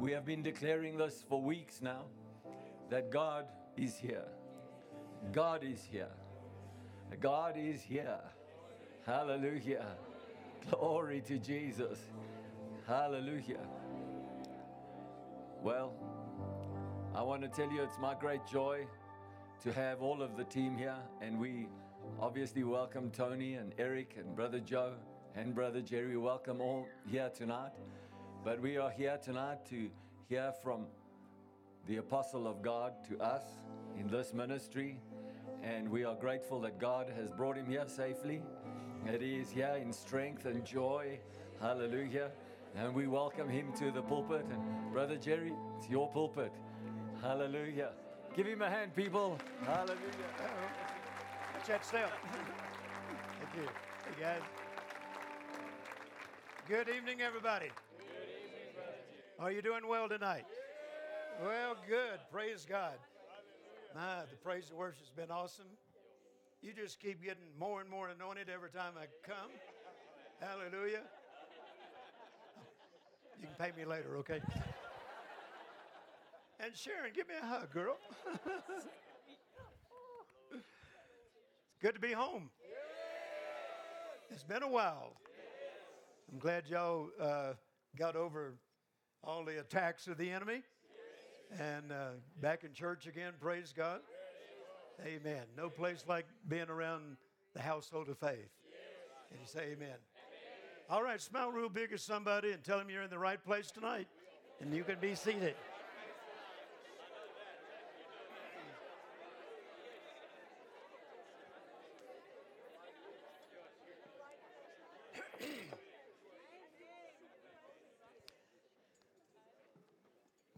We have been declaring this for weeks now that God is here. God is here. God is here. Hallelujah. Glory to Jesus. Hallelujah. Well, I want to tell you it's my great joy to have all of the team here, and we obviously welcome Tony and Eric and Brother Joe and Brother Jerry. Welcome all here tonight. But we are here tonight to hear from the apostle of God to us in this ministry. And we are grateful that God has brought him here safely. That he is here in strength and joy. Hallelujah. And we welcome him to the pulpit. And Brother Jerry, it's your pulpit. Hallelujah. Give him a hand, people. Hallelujah. Watch that. Thank you. Hey, guys. Good evening, everybody. Are you doing well tonight? Well, good. Praise God. My, the praise and worship has been awesome. You just keep getting more and more anointed every time I come. Hallelujah. You can pay me later, okay? And Sharon, give me a hug, girl. it's good to be home. It's been a while. I'm glad y'all uh, got over all the attacks of the enemy and uh, back in church again. Praise God. Amen. No place like being around the household of faith. And you say amen. All right, smile real big at somebody and tell them you're in the right place tonight. And you can be seated.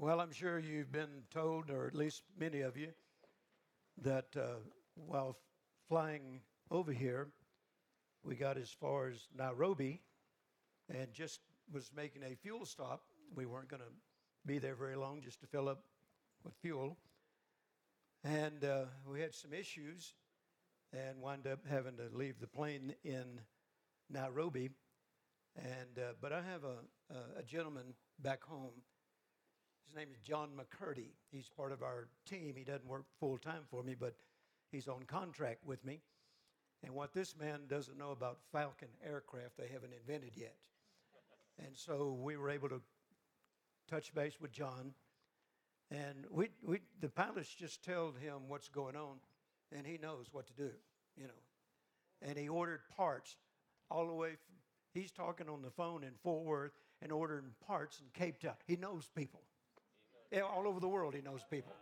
Well, I'm sure you've been told, or at least many of you, that uh, while flying over here, we got as far as Nairobi and just was making a fuel stop. We weren't going to be there very long just to fill up with fuel. And uh, we had some issues and wound up having to leave the plane in Nairobi. And, uh, but I have a a gentleman back home his name is John McCurdy. He's part of our team. He doesn't work full time for me, but he's on contract with me. And what this man doesn't know about Falcon aircraft, they haven't invented yet. And so we were able to touch base with John. And we, we, the pilots just told him what's going on, and he knows what to do, you know. And he ordered parts all the way from, he's talking on the phone in Fort Worth and ordering parts in Cape Town. He knows people. All over the world, he knows people.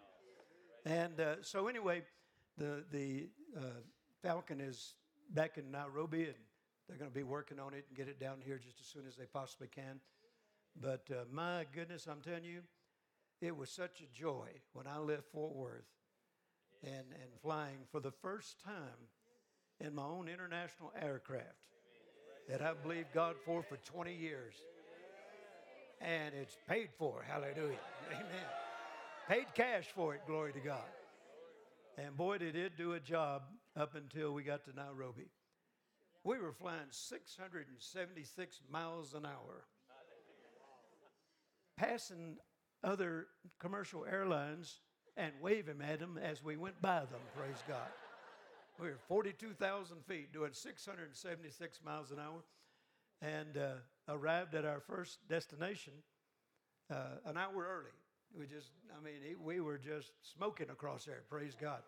And uh, so, anyway, the, the uh, Falcon is back in Nairobi, and they're going to be working on it and get it down here just as soon as they possibly can. But uh, my goodness, I'm telling you, it was such a joy when I left Fort Worth and, and flying for the first time in my own international aircraft that I believed God for for 20 years and it's paid for. Hallelujah. Amen. Paid cash for it. Glory to God. And boy, did it do a job up until we got to Nairobi. We were flying 676 miles an hour, passing other commercial airlines and waving at them as we went by them. Praise God. We were 42,000 feet doing 676 miles an hour and uh, arrived at our first destination uh, an hour early. We just, I mean, it, we were just smoking across there, praise God.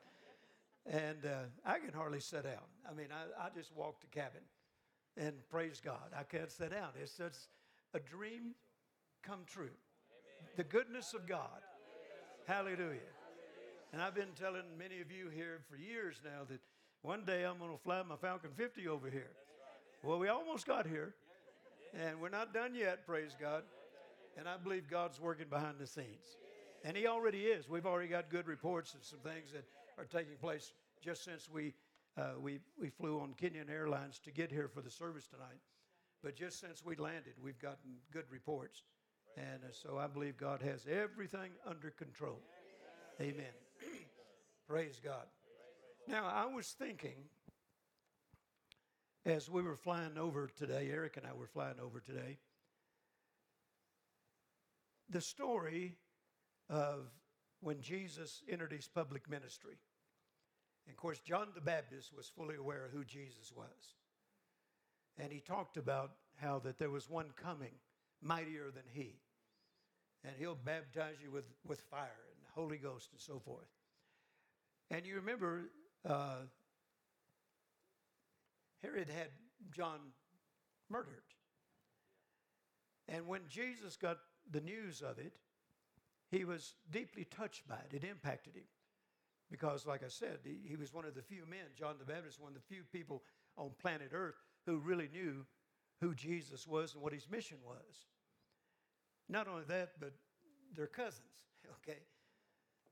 And uh, I can hardly sit down. I mean, I, I just walked the cabin and praise God. I can't sit down. It's just a dream come true. The goodness of God. Hallelujah. And I've been telling many of you here for years now that one day I'm going to fly my Falcon 50 over here. Well, we almost got here, and we're not done yet, praise God. And I believe God's working behind the scenes. And He already is. We've already got good reports of some things that are taking place just since we, uh, we, we flew on Kenyan Airlines to get here for the service tonight. But just since we landed, we've gotten good reports. And uh, so I believe God has everything under control. Amen. Praise God. Now, I was thinking as we were flying over today, Eric and I were flying over today, the story of when Jesus entered his public ministry. And of course, John the Baptist was fully aware of who Jesus was. And he talked about how that there was one coming mightier than he. And he'll baptize you with, with fire and the Holy Ghost and so forth. And you remember uh, Herod had John murdered. And when Jesus got the news of it, he was deeply touched by it. It impacted him. Because, like I said, he, he was one of the few men, John the Baptist, one of the few people on planet Earth who really knew who Jesus was and what his mission was. Not only that, but they're cousins, okay?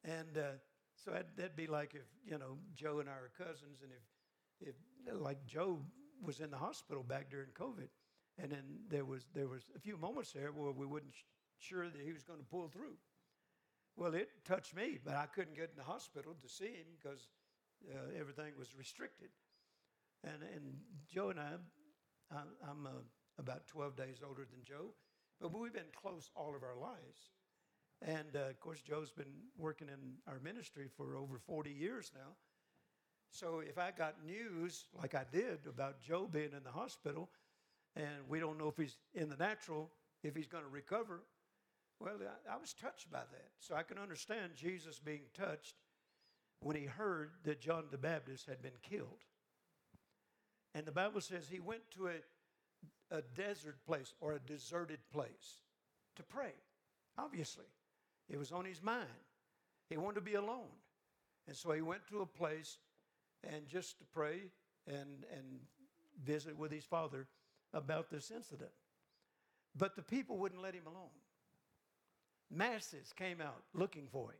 And uh, so that'd, that'd, be like if, you know, Joe and I are cousins, and if, if, like, Joe was in the hospital back during COVID, and then there was, there was a few moments there where we sh- sure that he was going to pull through. Well, it touched me, but I couldn't get in the hospital to see him because uh, everything was restricted. And, and Joe and I, I I'm uh, about 12 days older than Joe, but we've been close all of our lives. And uh, of course, Joe's been working in our ministry for over 40 years now. So if I got news like I did about Joe being in the hospital, and we don't know if he's in the natural, if he's going to recover, well, I, was touched by that. So I can understand Jesus being touched when he heard that John the Baptist had been killed. And the Bible says he went to a, a desert place or a deserted place to pray. Obviously, it was on his mind. He wanted to be alone. And so he went to a place and just to pray and, and visit with his father about this incident. But the people wouldn't let him alone. Masses came out looking for him.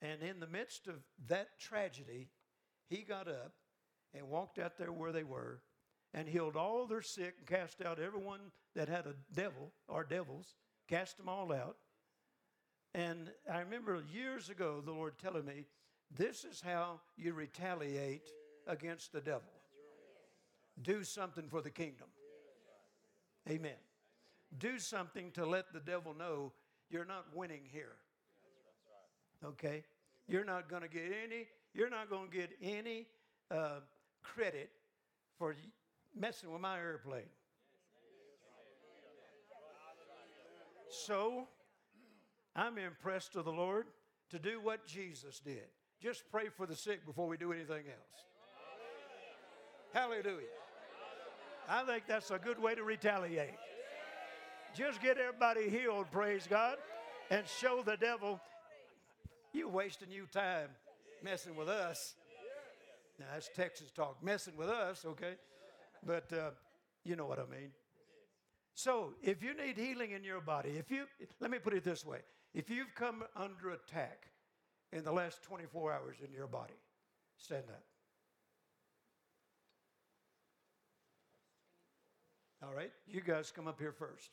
And in the midst of that tragedy, he got up and walked out there where they were and healed all their sick and cast out everyone that had a devil or devils, cast them all out. And I remember years ago the Lord telling me, this is how you retaliate against the devil. Do something for the kingdom. Amen. Do something to let the devil know you're not winning here. Okay? You're not going to get any, you're not going to get any uh, credit for messing with my airplane. So, I'm impressed with the Lord to do what Jesus did. Just pray for the sick before we do anything else. Hallelujah. I think that's a good way to retaliate. Just get everybody healed, praise God, and show the devil you're wasting your time messing with us. Now that's Texas talk, messing with us, okay? But uh, you know what I mean. So if you need healing in your body, if you let me put it this way, if you've come under attack in the last 24 hours in your body, stand up. All right, you guys come up here first.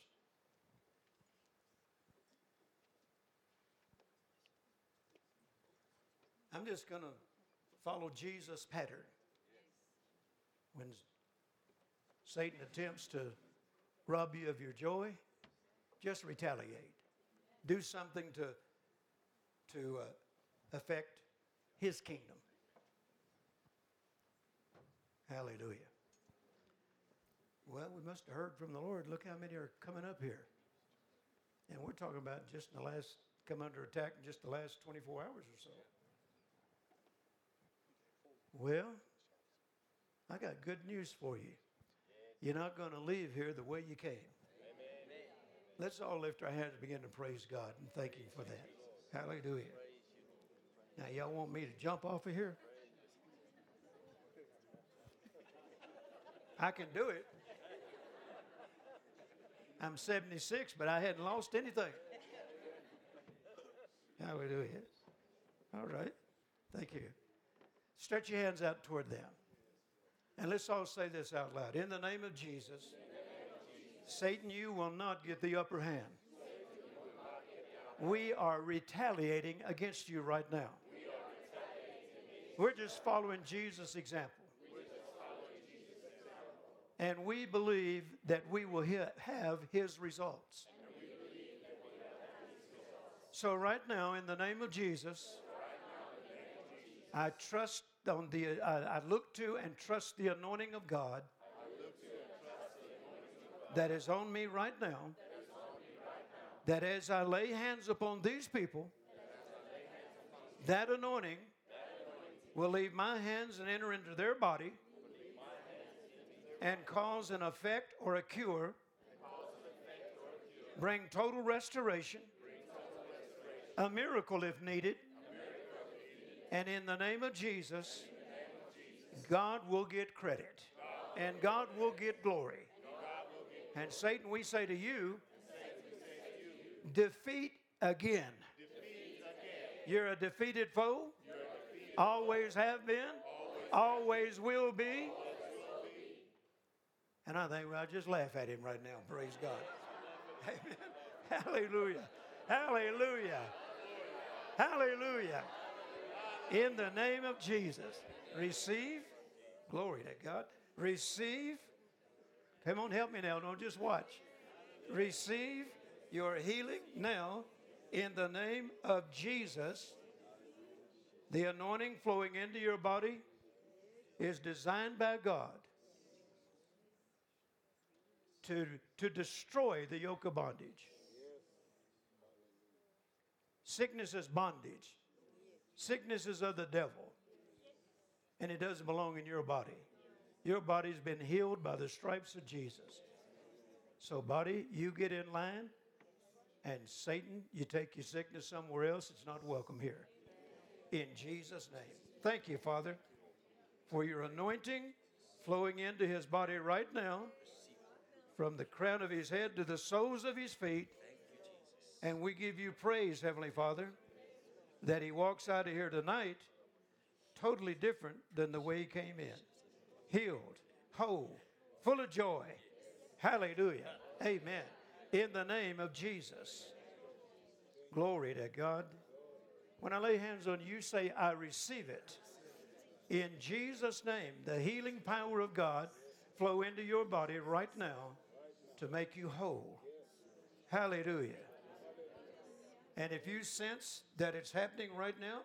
I'm just going to follow Jesus' pattern. When Satan attempts to rob you of your joy, just retaliate. Do something to, to uh, affect his kingdom. Hallelujah. Well, we must have heard from the Lord. Look how many are coming up here. And we're talking about just the last, come under attack in just the last 24 hours or so. Well, I got good news for you. You're not going to leave here the way you came. Let's all lift our hands and begin to praise God and thank Him for that. Hallelujah. Now, y'all want me to jump off of here? I can do it. I'm 76, but I hadn't lost anything. Hallelujah. All right. Thank you. Stretch your hands out toward them. And let's all say this out loud. In the name of Jesus, Satan, you will not get the upper hand. We are retaliating against you right now. We are just following Jesus' example. And we believe that we will have his results. So, right now, in the name of Jesus, I trust on the, I, I look to and trust the anointing of God that is on me right now. That as I lay hands upon these people, that anointing will leave my hands and enter into their body and cause an effect or a cure, bring total restoration, a miracle if needed. And in the name of Jesus, God will get credit and God will get glory. And Satan, we say to you, defeat again. You're a defeated foe, always have been, always will be. And I think, well, I just laugh at him right now. Praise God. Amen. Hallelujah. Hallelujah. Hallelujah. In the name of Jesus, receive. Glory to God. Receive. Come on, help me now. Don't just watch. Receive your healing now in the name of Jesus. The anointing flowing into your body is designed by God to, to destroy the yoke of bondage. Sickness is bondage. Sickness is of the devil. And it doesn't belong in your body. Your body's been healed by the stripes of Jesus. So, body, you get in line, and Satan, you take your sickness somewhere else. It's not welcome here. In Jesus' name. Thank you, Father, for your anointing flowing into his body right now from the crown of his head to the soles of his feet. And we give you praise, Heavenly Father, that he walks out of here tonight totally different than the way he came in. Healed, whole, full of joy. Hallelujah. Amen. In the name of Jesus. Glory to God. When I lay hands on you, say, I receive it. In Jesus' name, the healing power of God flow into your body right now to make you whole. Hallelujah. And if you sense that it's happening right now,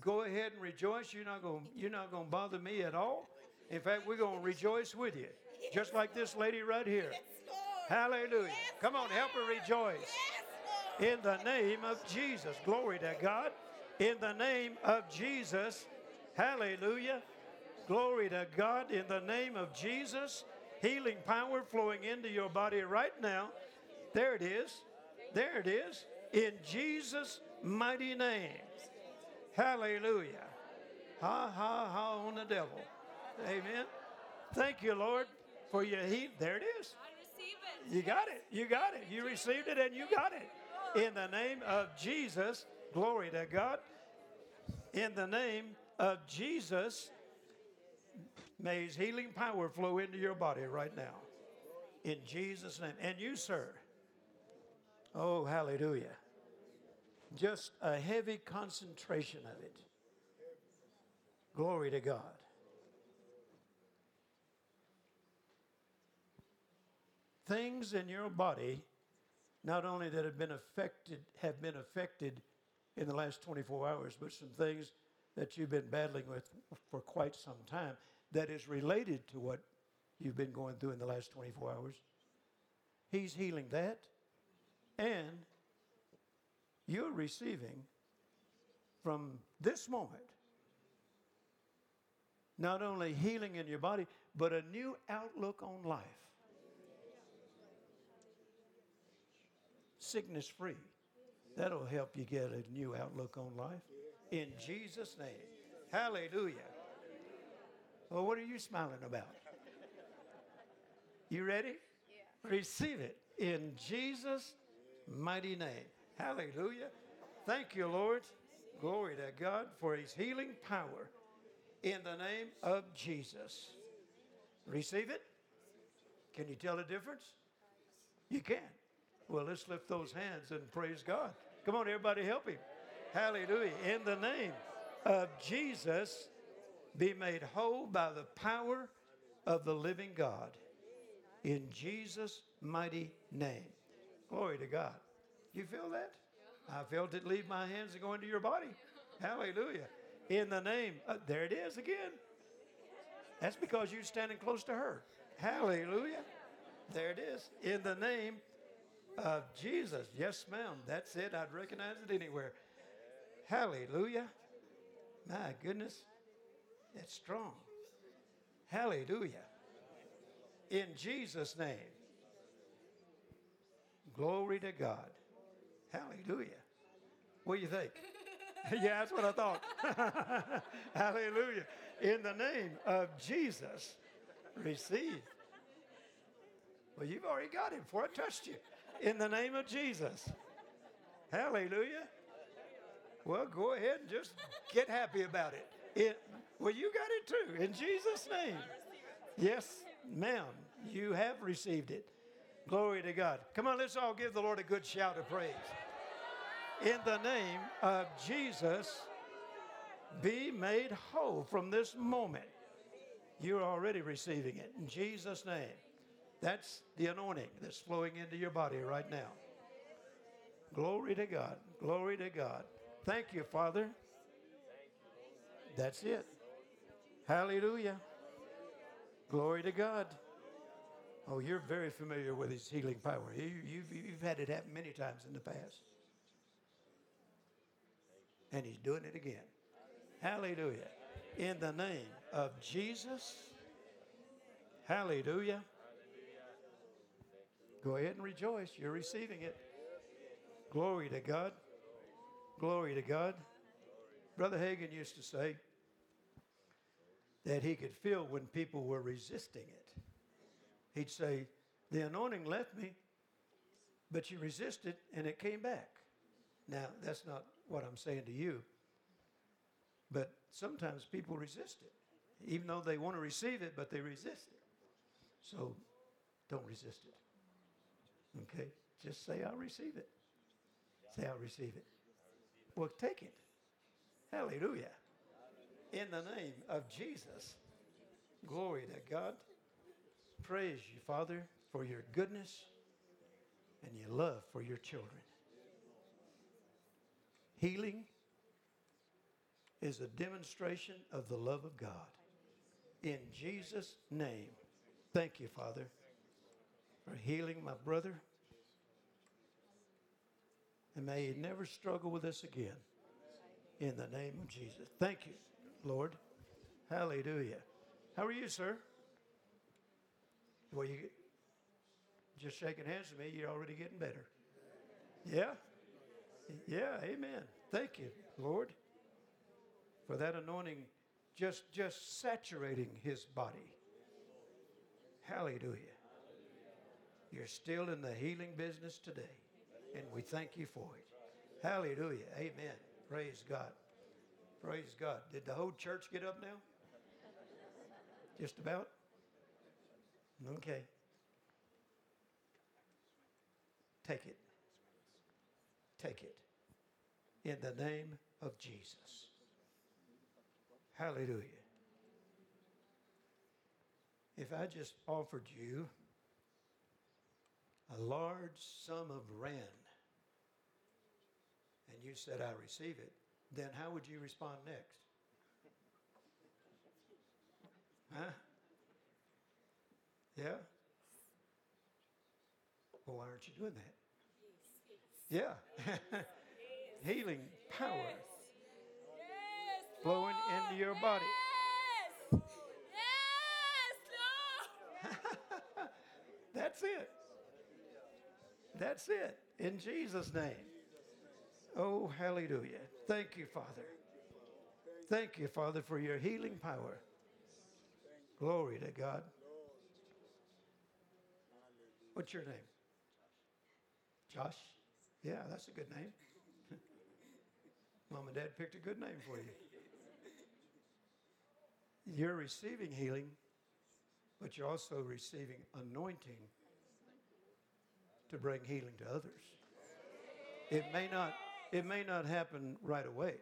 go ahead and rejoice. You're not going you're not going to bother me at all. In fact, we're going to rejoice with you. Just like this lady right here. Hallelujah. Come on, help her rejoice. In the name of Jesus. Glory to God. In the name of Jesus. Hallelujah. Glory to God. In the name of Jesus healing power flowing into your body right now. There it is. There it is. In Jesus' mighty name. Hallelujah. Ha, ha, ha on the devil. Amen. Thank you, Lord, for your heat. There it is. You got it. You got it. You received it and you got it. In the name of Jesus, glory to God. In the name of Jesus, May his healing power flow into your body right now. In Jesus' name. And you, sir. Oh, hallelujah. Just a heavy concentration of it. Glory to God. Things in your body, not only that have been affected, have been affected in the last 24 hours, but some things that you've been battling with for quite some time that is related to what you've been going through in the last 24 hours. He's healing that. And you're receiving from this moment not only healing in your body, but a new outlook on life. Sickness free. That'll help you get a new outlook on life. In Jesus' name. Hallelujah. Well, what are you smiling about? You ready? Receive it in Jesus' mighty name. Hallelujah. Thank you, Lord. Glory to God for his healing power in the name of Jesus. Receive it? Can you tell the difference? You can. Well, let's lift those hands and praise God. Come on, everybody, help him. Hallelujah. In the name of Jesus be made whole by the power of the living God. In Jesus' mighty name. Glory to God. You feel that? I felt it leave my hands and go into your body. Hallelujah. In the name, uh, there it is again. That's because you're standing close to her. Hallelujah. There it is. In the name of Jesus. Yes, ma'am. That's it. I'd recognize it anywhere. Hallelujah. My goodness. It's strong. Hallelujah. In Jesus' name. Glory to God. Hallelujah. What do you think? yeah, that's what I thought. Hallelujah. In the name of Jesus, receive. Well, you've already got him before I touched you. In the name of Jesus. Hallelujah. Well, go ahead and just get happy about it. it. Well, you got it too. In Jesus' name. Yes, ma'am. You have received it. Glory to God. Come on, let's all give the Lord a good shout of praise. In the name of Jesus, be made whole from this moment. You're already receiving it in Jesus' name. That's the anointing that's flowing into your body right now. Glory to God. Glory to God. Thank you, Father. That's it. Hallelujah. Glory to God. Oh, you're very familiar with his healing power. You, you've had it happen many times in the past. And he's doing it again. Hallelujah. In the name of Jesus. Hallelujah. Go ahead and rejoice. You're receiving it. Glory to God. Glory to God. Brother Hagin used to say that he could feel when people were resisting it. He'd say, The anointing left me, but you resisted and it came back. Now, that's not what I'm saying to you, but sometimes people resist it, even though they want to receive it, but they resist it. So don't resist it. Okay? Just say, I'll receive it. Say, I'll receive it. Well, take it. Hallelujah. In the name of Jesus. Glory to God praise you, Father, for your goodness and your love for your children. Healing is a demonstration of the love of God. In Jesus' name, thank you, Father, for healing my brother. And may he never struggle with this again. In the name of Jesus. Thank you, Lord. Hallelujah. How are you, sir? Well, you just shaking hands with me, you're already getting better. Yeah? Yeah, amen. Thank you, Lord, for that anointing just just saturating his body. Hallelujah. You're still in the healing business today, and we thank you for it. Hallelujah. Amen. Praise God. Praise God. Did the whole church get up now? Just about? Okay. Take it. Take it. In the name of Jesus. Hallelujah. If I just offered you a large sum of rand and you said, I receive it, then how would you respond next? Huh? Yeah? Well, why aren't you doing that? Yeah. Healing power flowing into your body. That's it. That's it. In Jesus' name. Oh, hallelujah. Thank you, Father. Thank you, Father, for your healing power. Glory to God. What's your name? Josh? Yeah, that's a good name. Mom and Dad picked a good name for you. You're receiving healing, but you're also receiving anointing to bring healing to others. It may not it may not happen right away,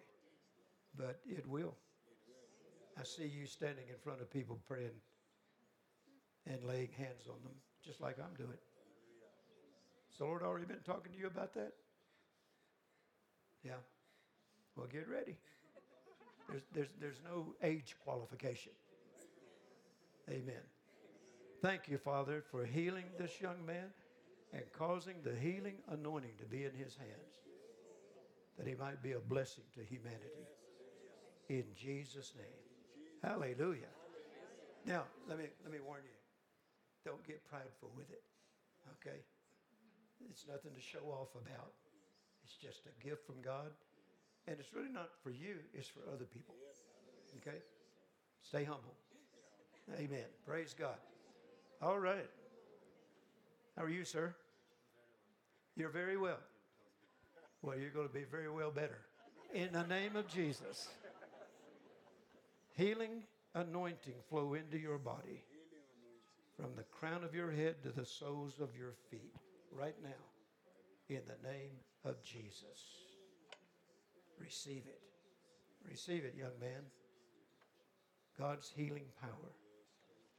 but it will. I see you standing in front of people praying and laying hands on them just like I'm doing. So, the Lord already been talking to you about that? Yeah. Well, get ready. There's, there's, there's no age qualification. Amen. Thank you, Father, for healing this young man and causing the healing anointing to be in his hands, that he might be a blessing to humanity. In Jesus' name. Hallelujah. Now, let me, let me warn you don't get prideful with it, okay? It's nothing to show off about. It's just a gift from God. And it's really not for you, it's for other people. Okay? Stay humble. Amen. Praise God. All right. How are you, sir? You're very well. Well, you're going to be very well better. In the name of Jesus. Healing anointing flow into your body from the crown of your head to the soles of your feet right now in the name of Jesus. Receive it. Receive it, young man. God's healing power.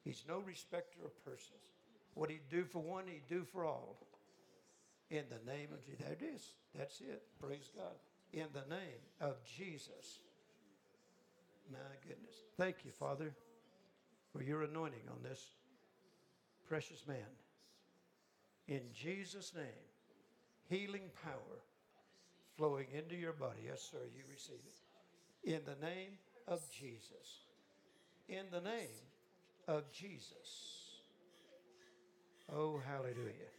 He's no respecter of persons. What he'd do for one, he'd do for all. In the name of Jesus. There it is. That's it. Praise God. In the name of Jesus. My goodness. Thank you, Father, for your anointing on this precious man. In Jesus' name, healing power flowing into your body. Yes, sir, you receive it. In the name of Jesus. In the name of Jesus. Oh, hallelujah.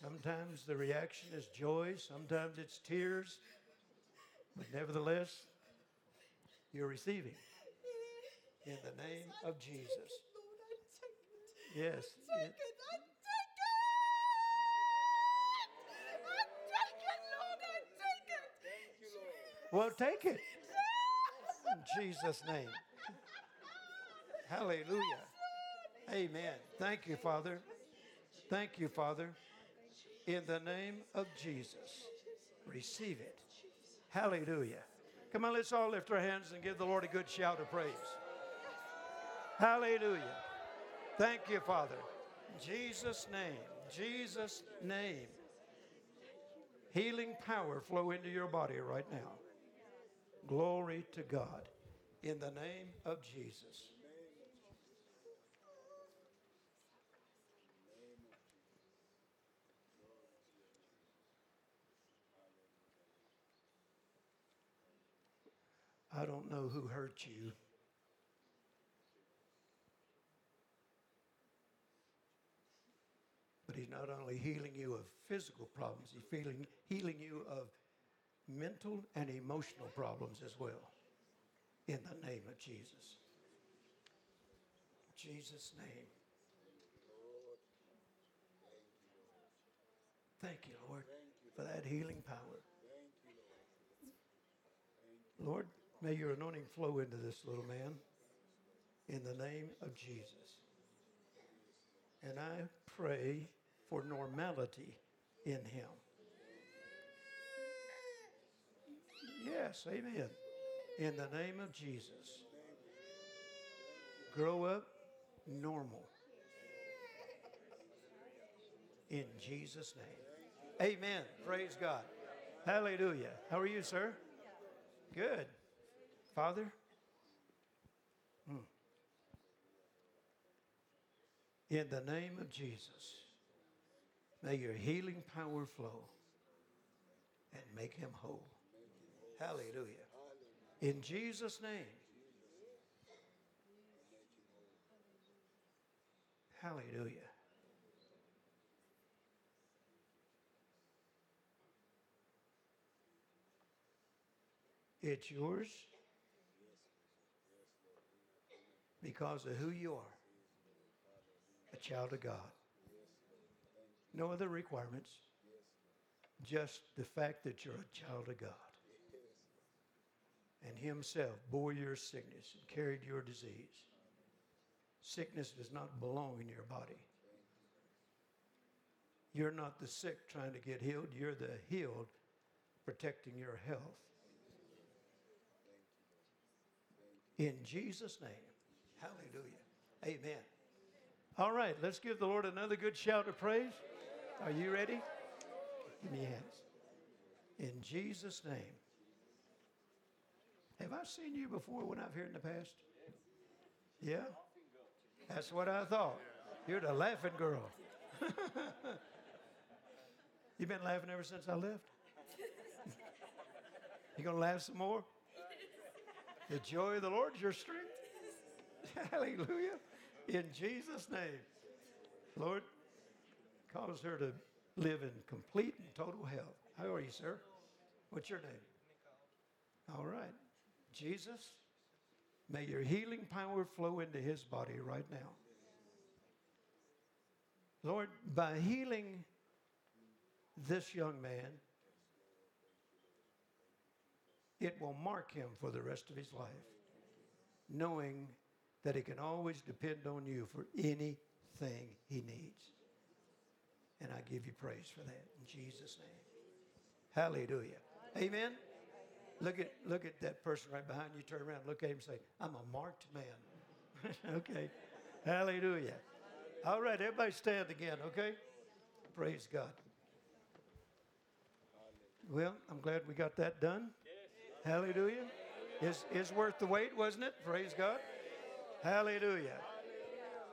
Sometimes the reaction is joy, sometimes it's tears, but nevertheless, you're receiving. In the name of Jesus. Yes. Take Well, take it. In Jesus' name. Hallelujah. Amen. Thank you, Father. Thank you, Father. In the name of Jesus, receive it. Hallelujah. Come on, let's all lift our hands and give the Lord a good shout of praise. Hallelujah. Thank you, Father. In Jesus' name. Jesus' name. Healing power flow into your body right now. Glory to God. In the name of Jesus. I don't know who hurt you. But he's not only healing you of physical problems, he's healing, healing you of mental and emotional problems as well. In the name of Jesus. Jesus' name. Thank you, Lord, for that healing power. Lord, may your anointing flow into this little man in the name of Jesus. And I pray for normality in him. Yes, amen. In the name of Jesus. Grow up normal. In Jesus' name. Amen. Praise God. Hallelujah. How are you, sir? Good. Father? Hmm. In the name of Jesus, may your healing power flow and make him whole. Hallelujah. In Jesus' name. Hallelujah. It's yours because of who you are a child of God. No other requirements, just the fact that you're a child of God. And Himself bore your sickness and carried your disease. Sickness does not belong in your body. You're not the sick trying to get healed, you're the healed protecting your health. In Jesus' name. Hallelujah. Amen. All right, let's give the Lord another good shout of praise. Are you ready? Give me hands. In Jesus' name. Have I seen you before when I've here in the past? Yeah? That's what I thought. You're the laughing girl. You've been laughing ever since I left? You gonna laugh some more? The joy of the Lord is your strength. Hallelujah. In Jesus' name. Lord, cause her to live in complete and total health. How are you, sir? What's your name? All right. Jesus, may your healing power flow into his body right now. Lord, by healing this young man, it will mark him for the rest of his life, knowing that he can always depend on you for anything he needs. And I give you praise for that in Jesus' name. Hallelujah. Amen. Look at look at that person right behind you. Turn around, look at him, say, "I'm a marked man." okay. Hallelujah. All right, everybody stand again. Okay. Praise God. Well, I'm glad we got that done. Hallelujah. Is is worth the wait, wasn't it? Praise God. Hallelujah.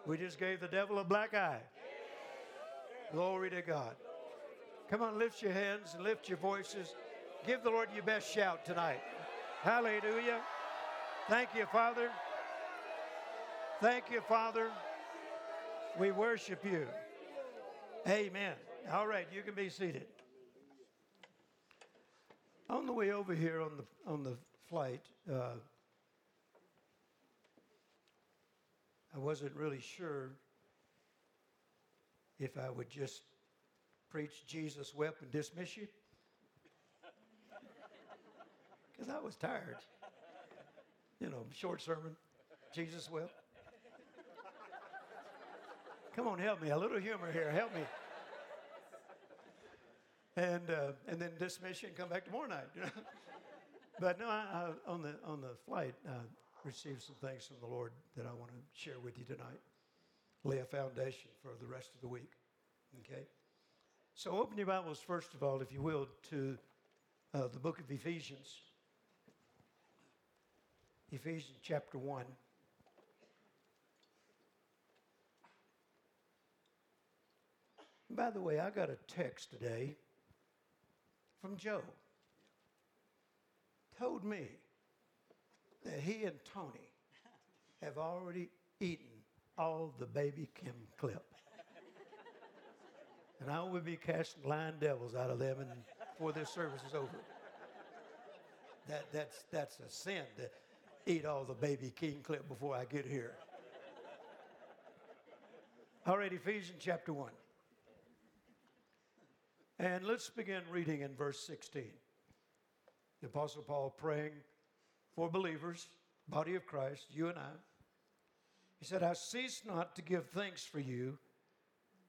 We just gave the devil a black eye. Glory to God. Come on, lift your hands and lift your voices. Give the Lord your best shout tonight. Hallelujah. Thank you, Father. Thank you, Father. We worship you. Amen. All right, you can be seated. On the way over here on the on the flight, uh, I wasn't really sure if I would just preach Jesus wept and dismiss you. Because I was tired. You know, short sermon, Jesus will. Come on, help me. A little humor here. Help me. And, uh, and then dismiss you and come back tomorrow night. But no, I, I, on, the, on the flight, I received some things from the Lord that I want to share with you tonight. Lay a foundation for the rest of the week. Okay? So open your Bibles, first of all, if you will, to uh, the book of Ephesians. Ephesians chapter 1. By the way, I got a text today from Joe. Told me that he and Tony have already eaten all the baby Kim clip. And I will be casting lying devils out of them before this service is over. That, that's, that's a sin eat all the baby kingklip before I get here. All right, Ephesians chapter 1. And let's begin reading in verse 16. The Apostle Paul praying for believers, body of Christ, you and I. He said, I cease not to give thanks for you,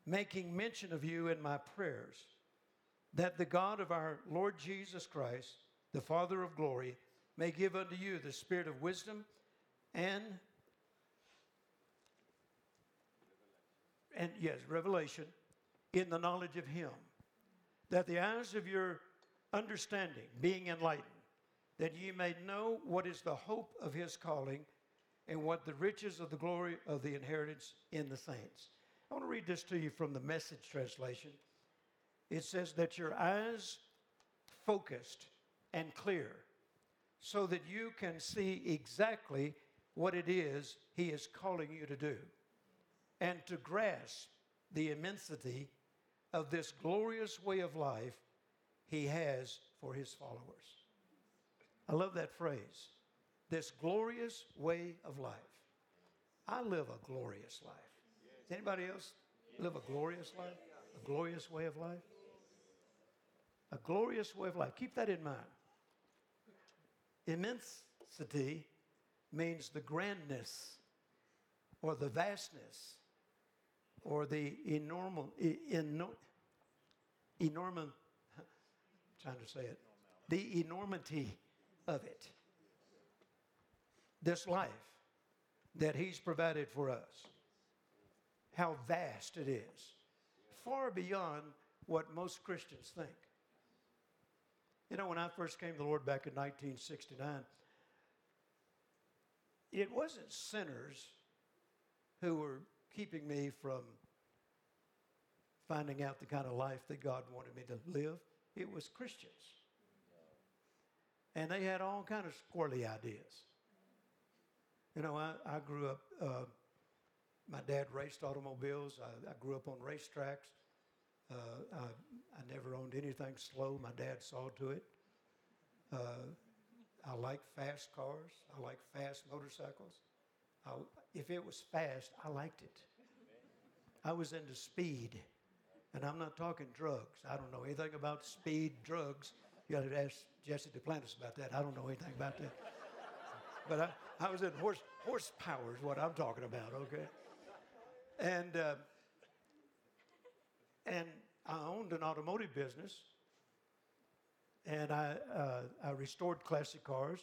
making mention of you in my prayers, that the God of our Lord Jesus Christ, the Father of glory, may give unto you the spirit of wisdom and and yes, revelation in the knowledge of him that the eyes of your understanding being enlightened, that ye may know what is the hope of his calling and what the riches of the glory of the inheritance in the saints. I want to read this to you from the message translation. It says that your eyes focused and clear so that you can see exactly what it is he is calling you to do and to grasp the immensity of this glorious way of life he has for his followers. I love that phrase. This glorious way of life. I live a glorious life. Does anybody else live a glorious life? A glorious way of life? A glorious way of life. Keep that in mind. Immensity means the grandness or the vastness or the enormous, enorm, enormous, trying to say it, the enormity of it. This life that He's provided for us, how vast it is, far beyond what most Christians think. You know, when I first came to the Lord back in 1969, it wasn't sinners who were keeping me from finding out the kind of life that God wanted me to live. It was Christians. And they had all kind of squirrely ideas. You know, I, I grew up, uh, my dad raced automobiles. I, I grew up on racetracks. Uh, I, I never owned anything slow. My dad saw to it. Uh, I like fast cars. I like fast motorcycles. I, if it was fast, I liked it. I was into speed. And I'm not talking drugs. I don't know anything about speed, drugs. You got to ask Jesse Duplantis about that. I don't know anything about that. but I, I was in horse, horsepower is what I'm talking about, okay? And, uh, and I owned an automotive business. And I, uh, I restored classic cars.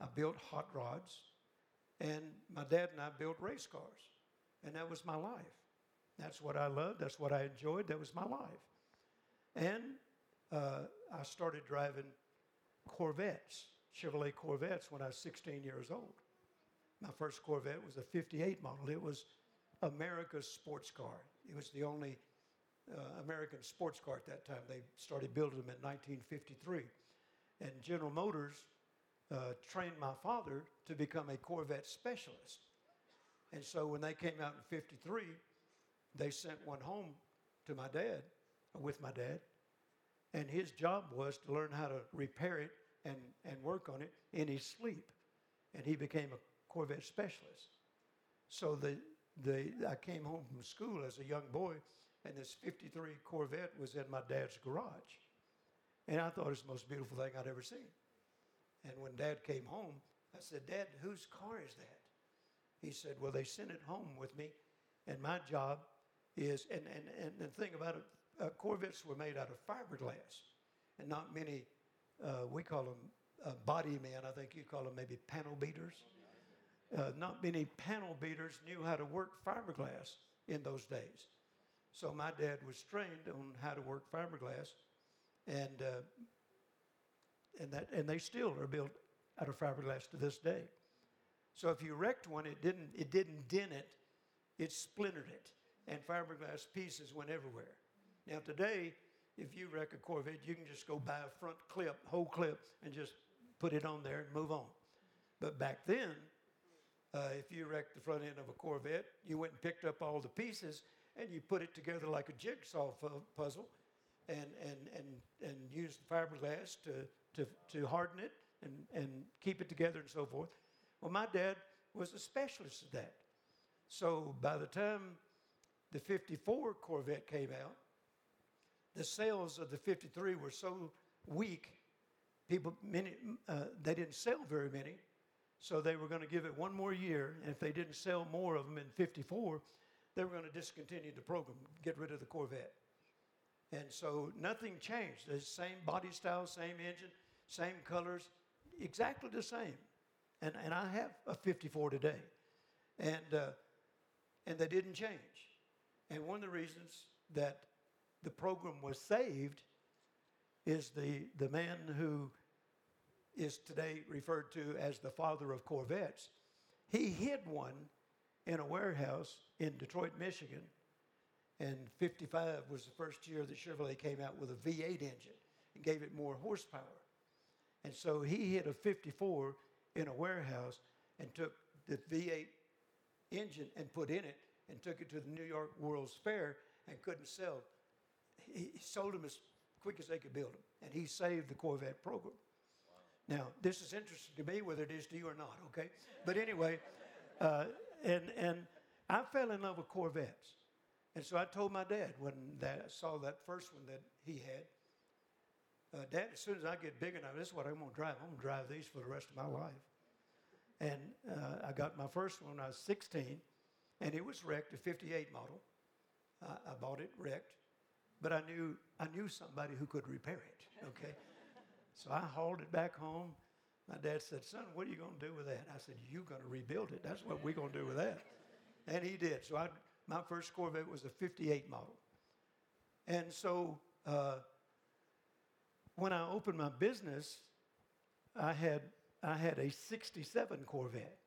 I built hot rods. And my dad and I built race cars. And that was my life. That's what I loved. That's what I enjoyed. That was my life. And uh, I started driving Corvettes, Chevrolet Corvettes, when I was 16 years old. My first Corvette was a 58 model. It was America's sports car. It was the only uh, American sports car at that time. They started building them in 1953. And General Motors uh, trained my father to become a Corvette specialist. And so when they came out in 53, they sent one home to my dad, with my dad, and his job was to learn how to repair it and, and work on it in his sleep. And he became a Corvette specialist. So the, the, I came home from school as a young boy, and this 53 Corvette was in my dad's garage. And I thought it was the most beautiful thing I'd ever seen. And when dad came home, I said, Dad, whose car is that? He said, Well, they sent it home with me, and my job is, and, and, and the thing about it, uh, Corvettes were made out of fiberglass, and not many, uh, we call them uh, body men, I think you call them maybe panel beaters. Uh, not many panel beaters knew how to work fiberglass in those days. So my dad was trained on how to work fiberglass, and uh, and that and they still are built out of fiberglass to this day. So if you wrecked one, it didn't it didn't dent it, it splintered it and fiberglass pieces went everywhere. Now, today, if you wreck a Corvette, you can just go buy a front clip, whole clip, and just put it on there and move on. But back then, uh, if you wrecked the front end of a Corvette, you went and picked up all the pieces and you put it together like a jigsaw puzzle and, and, and, and used fiberglass to, to, to harden it and, and keep it together and so forth. Well, my dad was a specialist at that. So by the time the 54 Corvette came out, the sales of the 53 were so weak, people, many, uh, they didn't sell very many. So they were going to give it one more year. And if they didn't sell more of them in 54, they were going to discontinue the program, get rid of the Corvette. And so nothing changed. The same body style, same engine, same colors, exactly the same. And, and I have a 54 today. And, uh, and they didn't change. And one of the reasons that the program was saved is the, the man who is today referred to as the father of Corvettes. He hid one in a warehouse in Detroit, Michigan. And 55 was the first year that Chevrolet came out with a V8 engine and gave it more horsepower. And so he hit a 54 in a warehouse and took the V8 engine and put in it and took it to the New York World's Fair and couldn't sell. He sold them as quick as they could build them, and he saved the Corvette program. Now, this is interesting to me, whether it is to you or not, okay? But anyway, uh, and, and I fell in love with Corvettes. And so I told my dad when that, I saw that first one that he had, uh, Dad, as soon as I get big enough, this is what I'm going to drive. I'm going to drive these for the rest of my life. And uh, I got my first one when I was 16 and it was wrecked, a 58 model. I, I bought it wrecked, but I knew, I knew somebody who could repair it, okay? so I hauled it back home. My dad said, Son, what are you going to do with that? I said, You're going to rebuild it. That's what we're going to do with that. And he did. So I, my first Corvette was a 58 model. And so uh, when I opened my business, I had I had a 67 Corvette,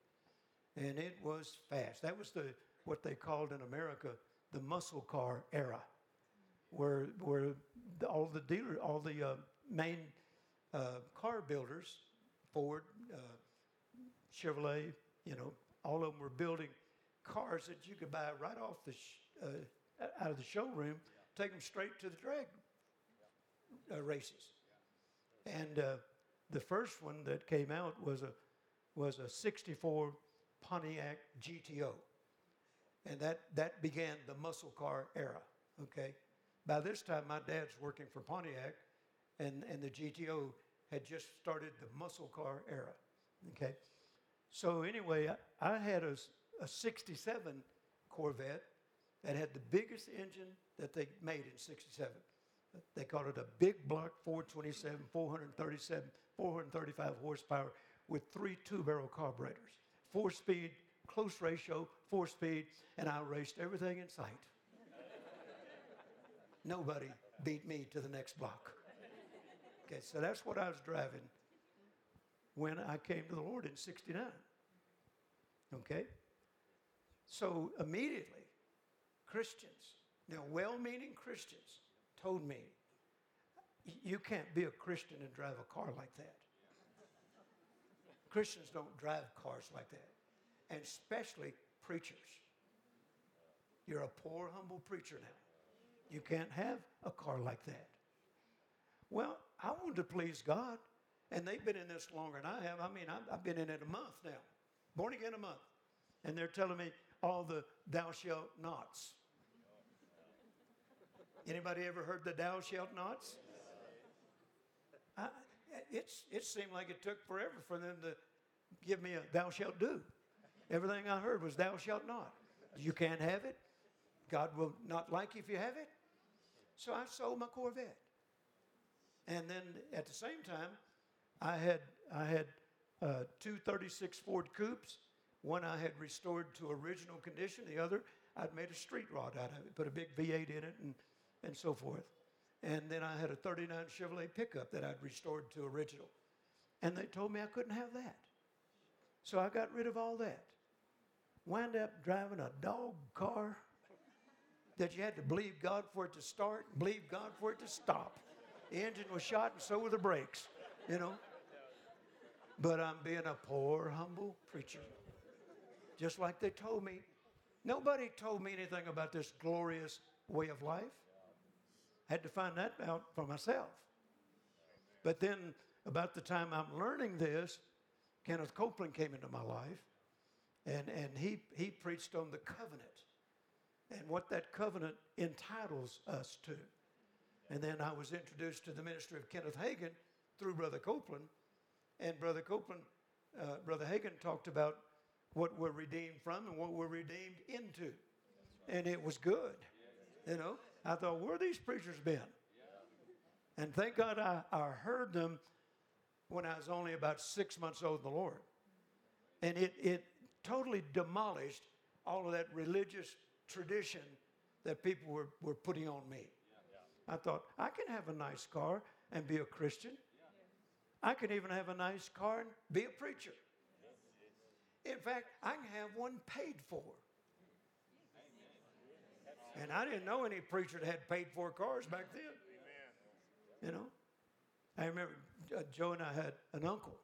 and it was fast. That was the what they called in America the muscle car era, where where all the dealer, all the uh, main uh, car builders, Ford, uh, Chevrolet, you know, all of them were building cars that you could buy right off the sh- uh, out of the showroom, take them straight to the drag uh, races. And uh, the first one that came out was a was a '64 Pontiac GTO, and that that began the muscle car era. Okay, by this time my dad's working for Pontiac, and and the GTO had just started the muscle car era. Okay, so anyway, I, had a '67 Corvette that had the biggest engine that they made in '67. They called it a big block 427, 437, 435 horsepower with three two barrel carburetors, four speed, close ratio, four speed, and I raced everything in sight. Nobody beat me to the next block. Okay, so that's what I was driving when I came to the Lord in 69. Okay? So immediately, Christians, now well meaning Christians, told me, you can't be a Christian and drive a car like that. Christians don't drive cars like that, and especially preachers. You're a poor, humble preacher now. You can't have a car like that. Well, I wanted to please God, and they've been in this longer than I have. I mean, I've, I've been in it a month now, born again a month, and they're telling me all the thou shalt nots. Anybody ever heard the thou shalt nots? I, it's, it seemed like it took forever for them to give me a thou shalt do. Everything I heard was thou shalt not. You can't have it. God will not like you if you have it. So I sold my Corvette. And then at the same time, I had I had uh, two 36 Ford Coupes. One I had restored to original condition. The other I'd made a street rod out of it, put a big V8 in it, and and so forth. And then I had a 39 Chevrolet pickup that I'd restored to original. And they told me I couldn't have that. So I got rid of all that. Wound up driving a dog car that you had to believe God for it to start, believe God for it to stop. The engine was shot, and so were the brakes, you know. But I'm being a poor, humble preacher. Just like they told me. Nobody told me anything about this glorious way of life. Had to find that out for myself. But then, about the time I'm learning this, Kenneth Copeland came into my life, and, and he, he preached on the covenant and what that covenant entitles us to. And then I was introduced to the ministry of Kenneth Hagin through Brother Copeland. And Brother Copeland, uh, Brother Hagin talked about what we're redeemed from and what we're redeemed into. And it was good. You know, I thought, where have these preachers been? And thank God I, I heard them when I was only about six months old in the Lord. And it, it totally demolished all of that religious tradition that people were, were putting on me. I thought, I can have a nice car and be a Christian. I can even have a nice car and be a preacher. In fact, I can have one paid for. And I didn't know any preacher that had paid for cars back then. You know? I remember uh, Joe and I had an uncle.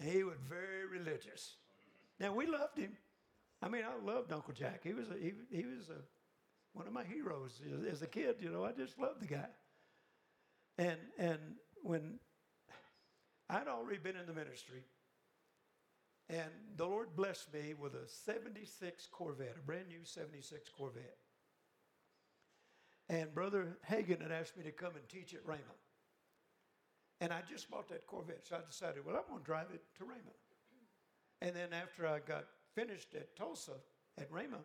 He was very religious. Now we loved him. I mean, I loved Uncle Jack. He was a, he, he was a, one of my heroes as, a kid. You know, I just loved the guy. And and when I'd already been in the ministry, and the Lord blessed me with a 76 Corvette, a brand new 76 Corvette. And Brother Hagin had asked me to come and teach at Rhema. And I just bought that Corvette, so I decided, well, I'm going to drive it to Rhema. And then after I got finished at Tulsa at Rhema,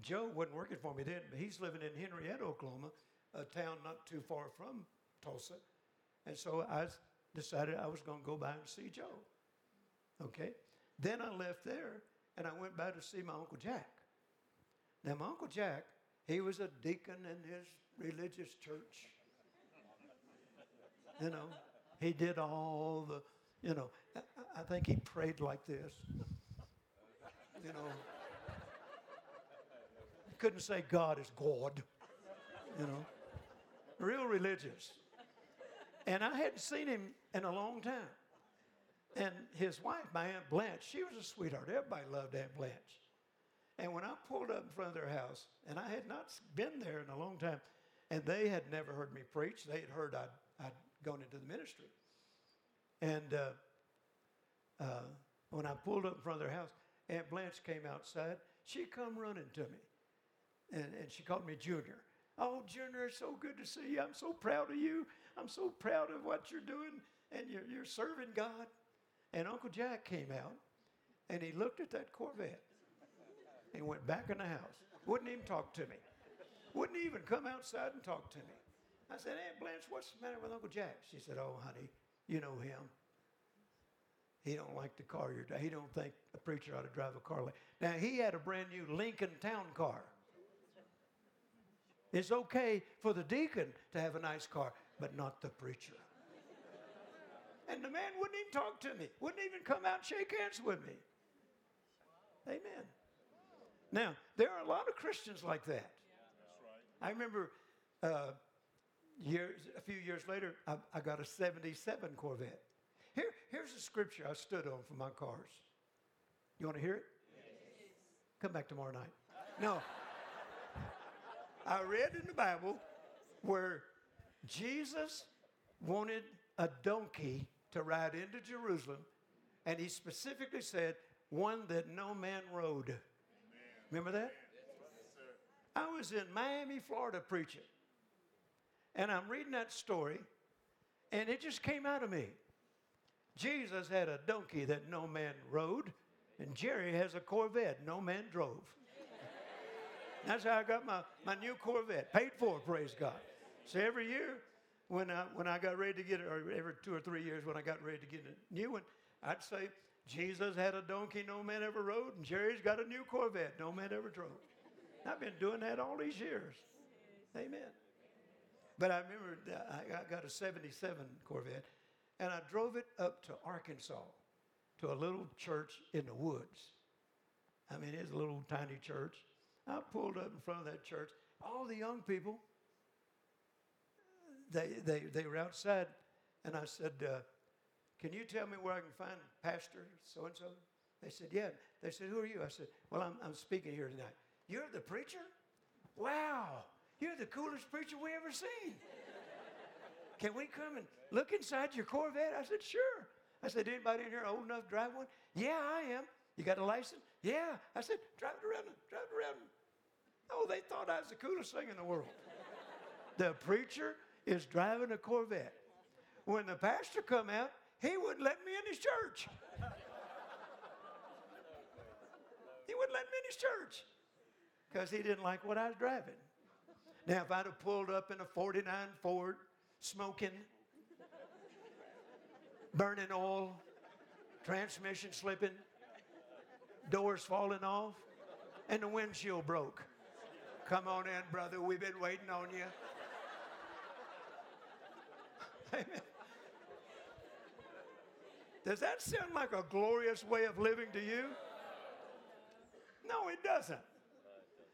Joe wasn't working for me then, but he's living in Henrietta, Oklahoma, a town not too far from Tulsa. And so I decided I was going to go by and see Joe. Okay? Then I left there and I went by to see my Uncle Jack. Now, my Uncle Jack, he was a deacon in his religious church. You know, he did all the, you know, I, I think he prayed like this. You know, couldn't say God is God. You know, real religious. And I hadn't seen him in a long time. And his wife, my Aunt Blanche, she was a sweetheart. Everybody loved Aunt Blanche. And when I pulled up in front of their house, and I had not been there in a long time, and they had never heard me preach, they had heard I'd, I'd gone into the ministry. And uh, uh, when I pulled up in front of their house, Aunt Blanche came outside. She come running to me, and, and she called me Junior. Oh, Junior, it's so good to see you. I'm so proud of you. I'm so proud of what you're doing, and you're, you're serving God. And Uncle Jack came out, and he looked at that Corvette, and went back in the house. Wouldn't even talk to me. Wouldn't even come outside and talk to me. I said, Aunt Blanche, what's the matter with Uncle Jack? She said, Oh, honey, you know him. He don't like the car you're. He don't think a preacher ought to drive a car like. Now he had a brand new Lincoln Town Car. It's okay for the deacon to have a nice car, but not the preacher. And the man wouldn't even talk to me, wouldn't even come out and shake hands with me. Amen. Now, there are a lot of Christians like that. I remember uh, years, a few years later, I, I got a 77 Corvette. Here, here's a scripture I stood on for my cars. You want to hear it? Yes. Come back tomorrow night. No. I read in the Bible where Jesus wanted a donkey to ride into Jerusalem, and he specifically said, one that no man rode. Amen. Remember that? Yes, I was in Miami, Florida preaching, and I'm reading that story, and it just came out of me. Jesus had a donkey that no man rode, and Jerry has a Corvette no man drove. That's how I got my, my new Corvette, paid for, praise God. So every year, when I, when I got ready to get it, or every two or three years when I got ready to get a new one, I'd say, Jesus had a donkey no man ever rode, and Jerry's got a new Corvette no man ever drove. I've been doing that all these years. Amen. But I remember I got a 77 Corvette, and I drove it up to Arkansas to a little church in the woods. I mean, it's a little tiny church. I pulled up in front of that church. All the young people, they, they, they were outside, and I said, uh, Can you tell me where I can find Pastor so and so? They said, Yeah. They said, Who are you? I said, Well, I'm, I'm speaking here tonight. You're the preacher? Wow, you're the coolest preacher we ever seen. Can we come and look inside your Corvette? I said, Sure. I said, Anybody in here old enough to drive one? Yeah, I am. You got a license? Yeah. I said, Drive it around, drive it around. Oh, they thought I was the coolest thing in the world. the preacher is driving a Corvette. When the pastor come out, he wouldn't let me in his church. he wouldn't let me in his church because he didn't like what I was driving. Now, if I'd have pulled up in a 49 Ford, smoking, burning oil, transmission slipping, doors falling off, and the windshield broke. Come on in, brother. We've been waiting on you. Amen. Does that sound like a glorious way of living to you? No, it doesn't.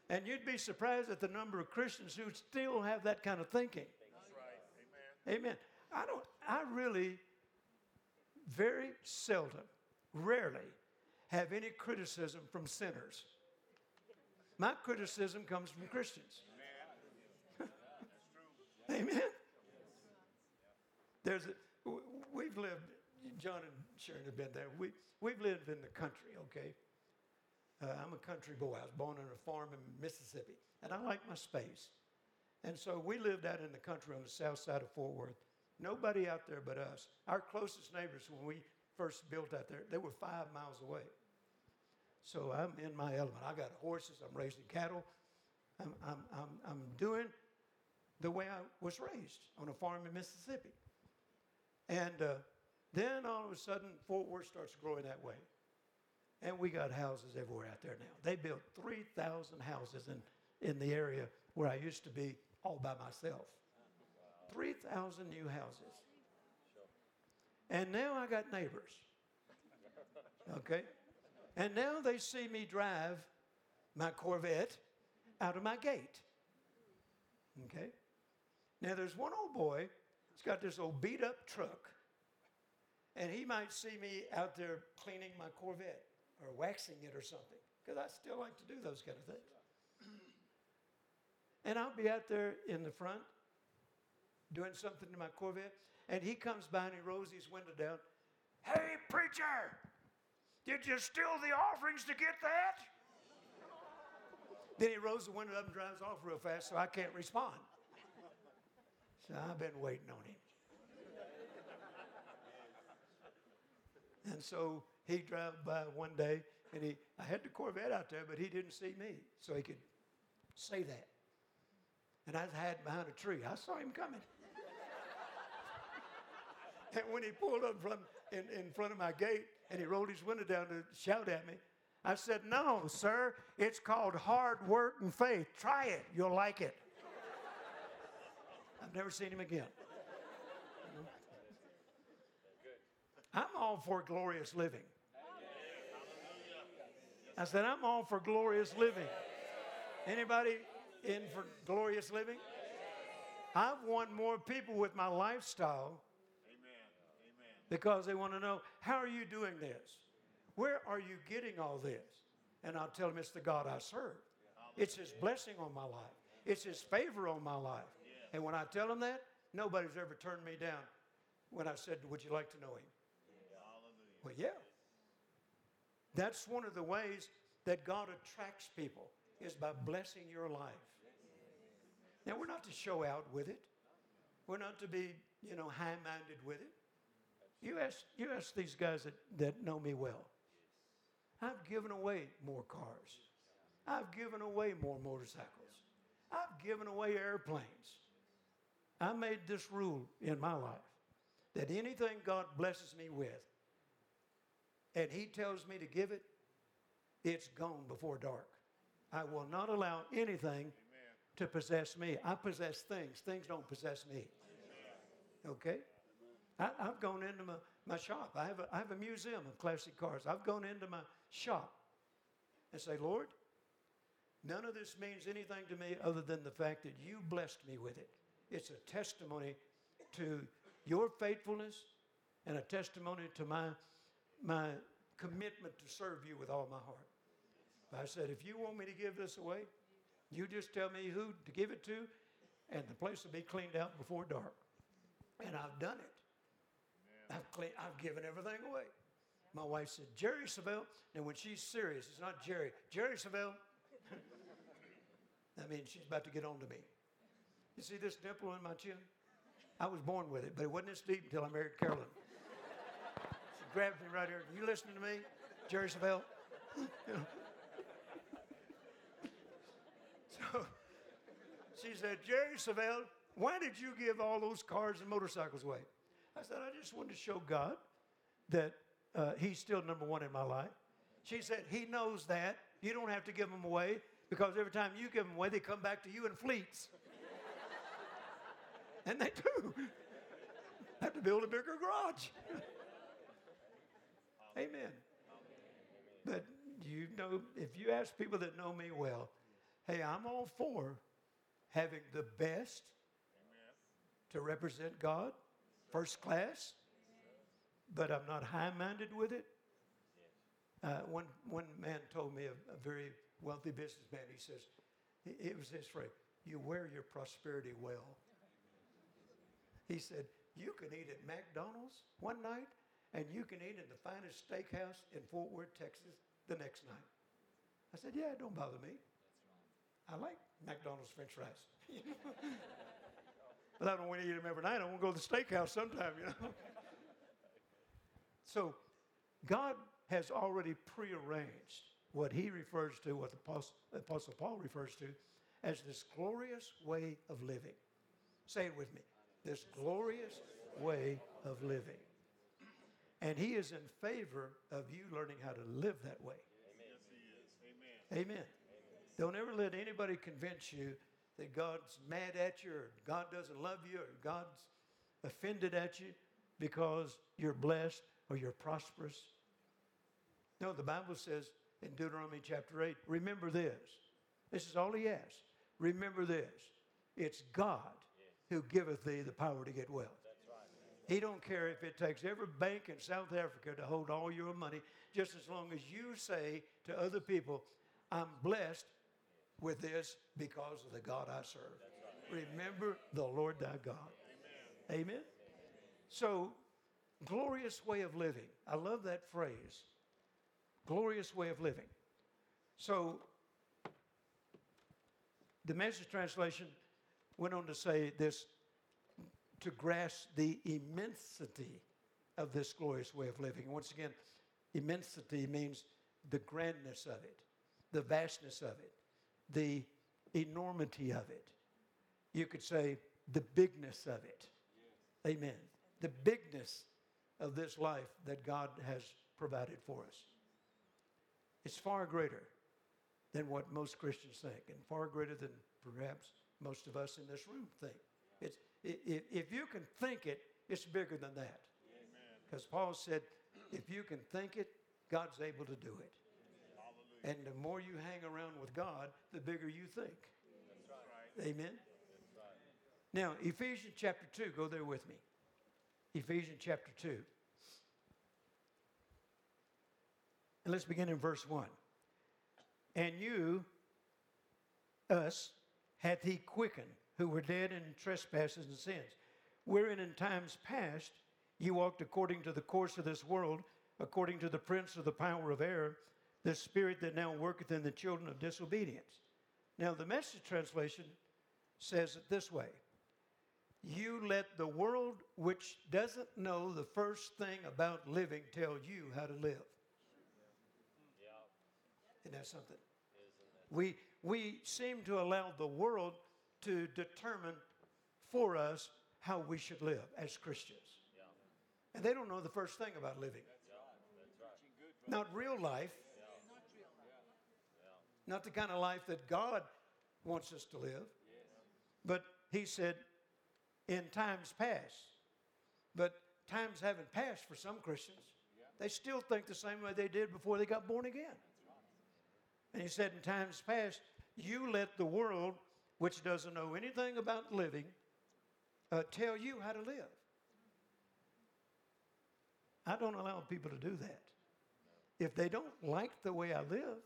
And you'd be surprised at the number of Christians who still have that kind of thinking. Right. Amen. Amen. I don't, I really very seldom, rarely have any criticism from sinners. My criticism comes from Christians. Amen. There's a, we've lived, John and Sharon have been there. We, we've lived in the country, okay? Uh, I'm a country boy. I was born on a farm in Mississippi, and I like my space. And so we lived out in the country on the south side of Fort Worth. Nobody out there but us. Our closest neighbors, when we first built out there, they were five miles away. So I'm in my element. I got horses, I'm raising cattle. I'm, I'm, I'm, I'm doing the way I was raised on a farm in Mississippi. And uh, then all of a sudden, Fort Worth starts growing that way. And we got houses everywhere out there now. They built 3,000 houses in, in the area where I used to be all by myself. 3,000 new houses. And now I got neighbors. Okay? And now they see me drive my Corvette out of my gate. Okay? Now there's one old boy, he's got this old beat up truck. And he might see me out there cleaning my Corvette or waxing it or something, because I still like to do those kind of things. And I'll be out there in the front doing something to my Corvette, and he comes by and he rolls his window down. Hey, preacher, did you steal the offerings to get that? then he rolls the window up and drives off real fast, so I can't respond. So I've been waiting on him. And so he drove by one day, and he, I had the Corvette out there, but he didn't see me, so he could say that. And I was hiding behind a tree. I saw him coming. And when he pulled up from in, in front of my gate and he rolled his window down to shout at me, I said, No, sir, it's called hard work and faith. Try it, you'll like it. I've never seen him again. I'm all for glorious living. I said, I'm all for glorious living. Anybody in for glorious living? I've won more people with my lifestyle because they want to know, how are you doing this? Where are you getting all this? And I'll tell them it's the God I serve. It's His blessing on my life. It's His favor on my life. And when I tell them that, nobody's ever turned me down when I said, Would you like to know Him? Well, yeah. That's one of the ways that God attracts people is by blessing your life. Now, we're not to show out with it. We're not to be, you know, high-minded with it. You ask, you ask these guys that, that know me well. I've given away more cars. I've given away more motorcycles. I've given away airplanes. I made this rule in my life that anything God blesses me with, and He tells me to give it, it's gone before dark. I will not allow anything to possess me. I possess things, things don't possess me. Okay? I, have gone into my, my shop. I have, a, I have a museum of classic cars. I've gone into my shop and say, Lord, none of this means anything to me other than the fact that you blessed me with it. It's a testimony to your faithfulness and a testimony to my, my commitment to serve you with all my heart. I said, if you want me to give this away, you just tell me who to give it to, and the place will be cleaned out before dark. And I've done it. I've, clean, I've given everything away. My wife said, Jerry Savelle. And when she's serious, it's not Jerry. Jerry Savelle. I mean, she's about to get on to me. You see this dimple in my chin? I was born with it, but it wasn't this deep until I married Carolyn. she grabs me right here. You listening to me, Jerry Savelle? so she said, Jerry Savelle, why did you give all those cars and motorcycles away? I said, I just wanted to show God that uh, He's still number one in my life. She said, He knows that. You don't have to give them away because every time you give them away, they come back to you in fleets. and they do. have to build a bigger garage. Amen. But you know, if you ask people that know me well, hey, I'm all for having the best to represent God first class, but I'm not high minded with it. Uh, one, one man told me, a, a very wealthy businessman, he says, it was this phrase, you wear your prosperity well. He said, you can eat at McDonald's one night and you can eat in the finest steakhouse in Fort Worth, Texas the next night. I said, yeah, don't bother me. I like McDonald's french fries. But I don't want to eat them every night. I want to go to the steakhouse sometime, you know. so God has already prearranged what he refers to, what the Apostle, Apostle Paul refers to, as this glorious way of living. Say it with me. This glorious way of living. And he is in favor of you learning how to live that way. Amen. Amen. Amen. Don't ever let anybody convince you that God's mad at you or God doesn't love you or God's offended at you. because you're blessed or you're prosperous. No, the Bible says in Deuteronomy chapter 8, remember this. This is all he asks. Remember this. It's God who giveth thee the power to get wealth. He don't care if it takes every bank in South Africa to hold all your money, just as long as you say to other people, I'm blessed with this because of the God I serve. Remember the Lord thy God. Amen. Amen. So, glorious way of living. I love that phrase. Glorious way of living. So, the message translation went on to say this to grasp the immensity of this glorious way of living. Once again, immensity means the grandness of it, the vastness of it, the enormity of it. You could say the bigness of it. Amen. The bigness of this life that God has provided for us. It's far greater than what most Christians think, and far greater than perhaps most of us in this room think. It's, if you can think it, it's bigger than that. Because Paul said, if you can think it, God's able to do it. And the more you hang around with God, the bigger you think. Amen. Now, Ephesians chapter 2, go there with me. Ephesians chapter 2. And let's begin in verse 1. And you, us, hath he quickened, who were dead in trespasses and sins, wherein in times past ye walked according to the course of this world, according to the prince of the power of air, the spirit that now worketh in the children of disobedience. Now, the message translation says it this way You let the world, which doesn't know the first thing about living, tell you how to live. Isn't that something? We, we seem to allow the world to determine for us how we should live as Christians. And they don't know the first thing about living. Not real life. Not the kind of life that God wants us to live. But he said, in times past. But times haven't passed for some Christians. They still think the same way they did before they got born again. And he said, in times past, you let the world, which doesn't know anything about living, uh, tell you how to live. I don't allow people to do that. If they don't like the way I live,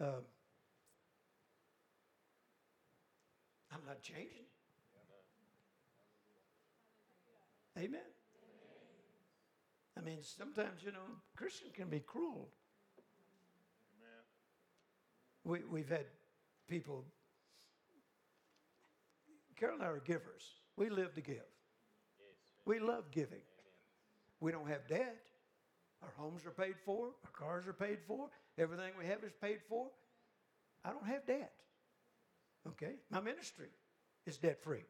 um, I'm not changing. Amen. I mean, sometimes, you know, Christian can be cruel. We, we've had people, Carol and I are givers. We live to give. We love giving. We don't have debt. Our homes are paid for. Our cars are paid for. Everything we have is paid for. I don't have debt. Okay? My ministry is debt free.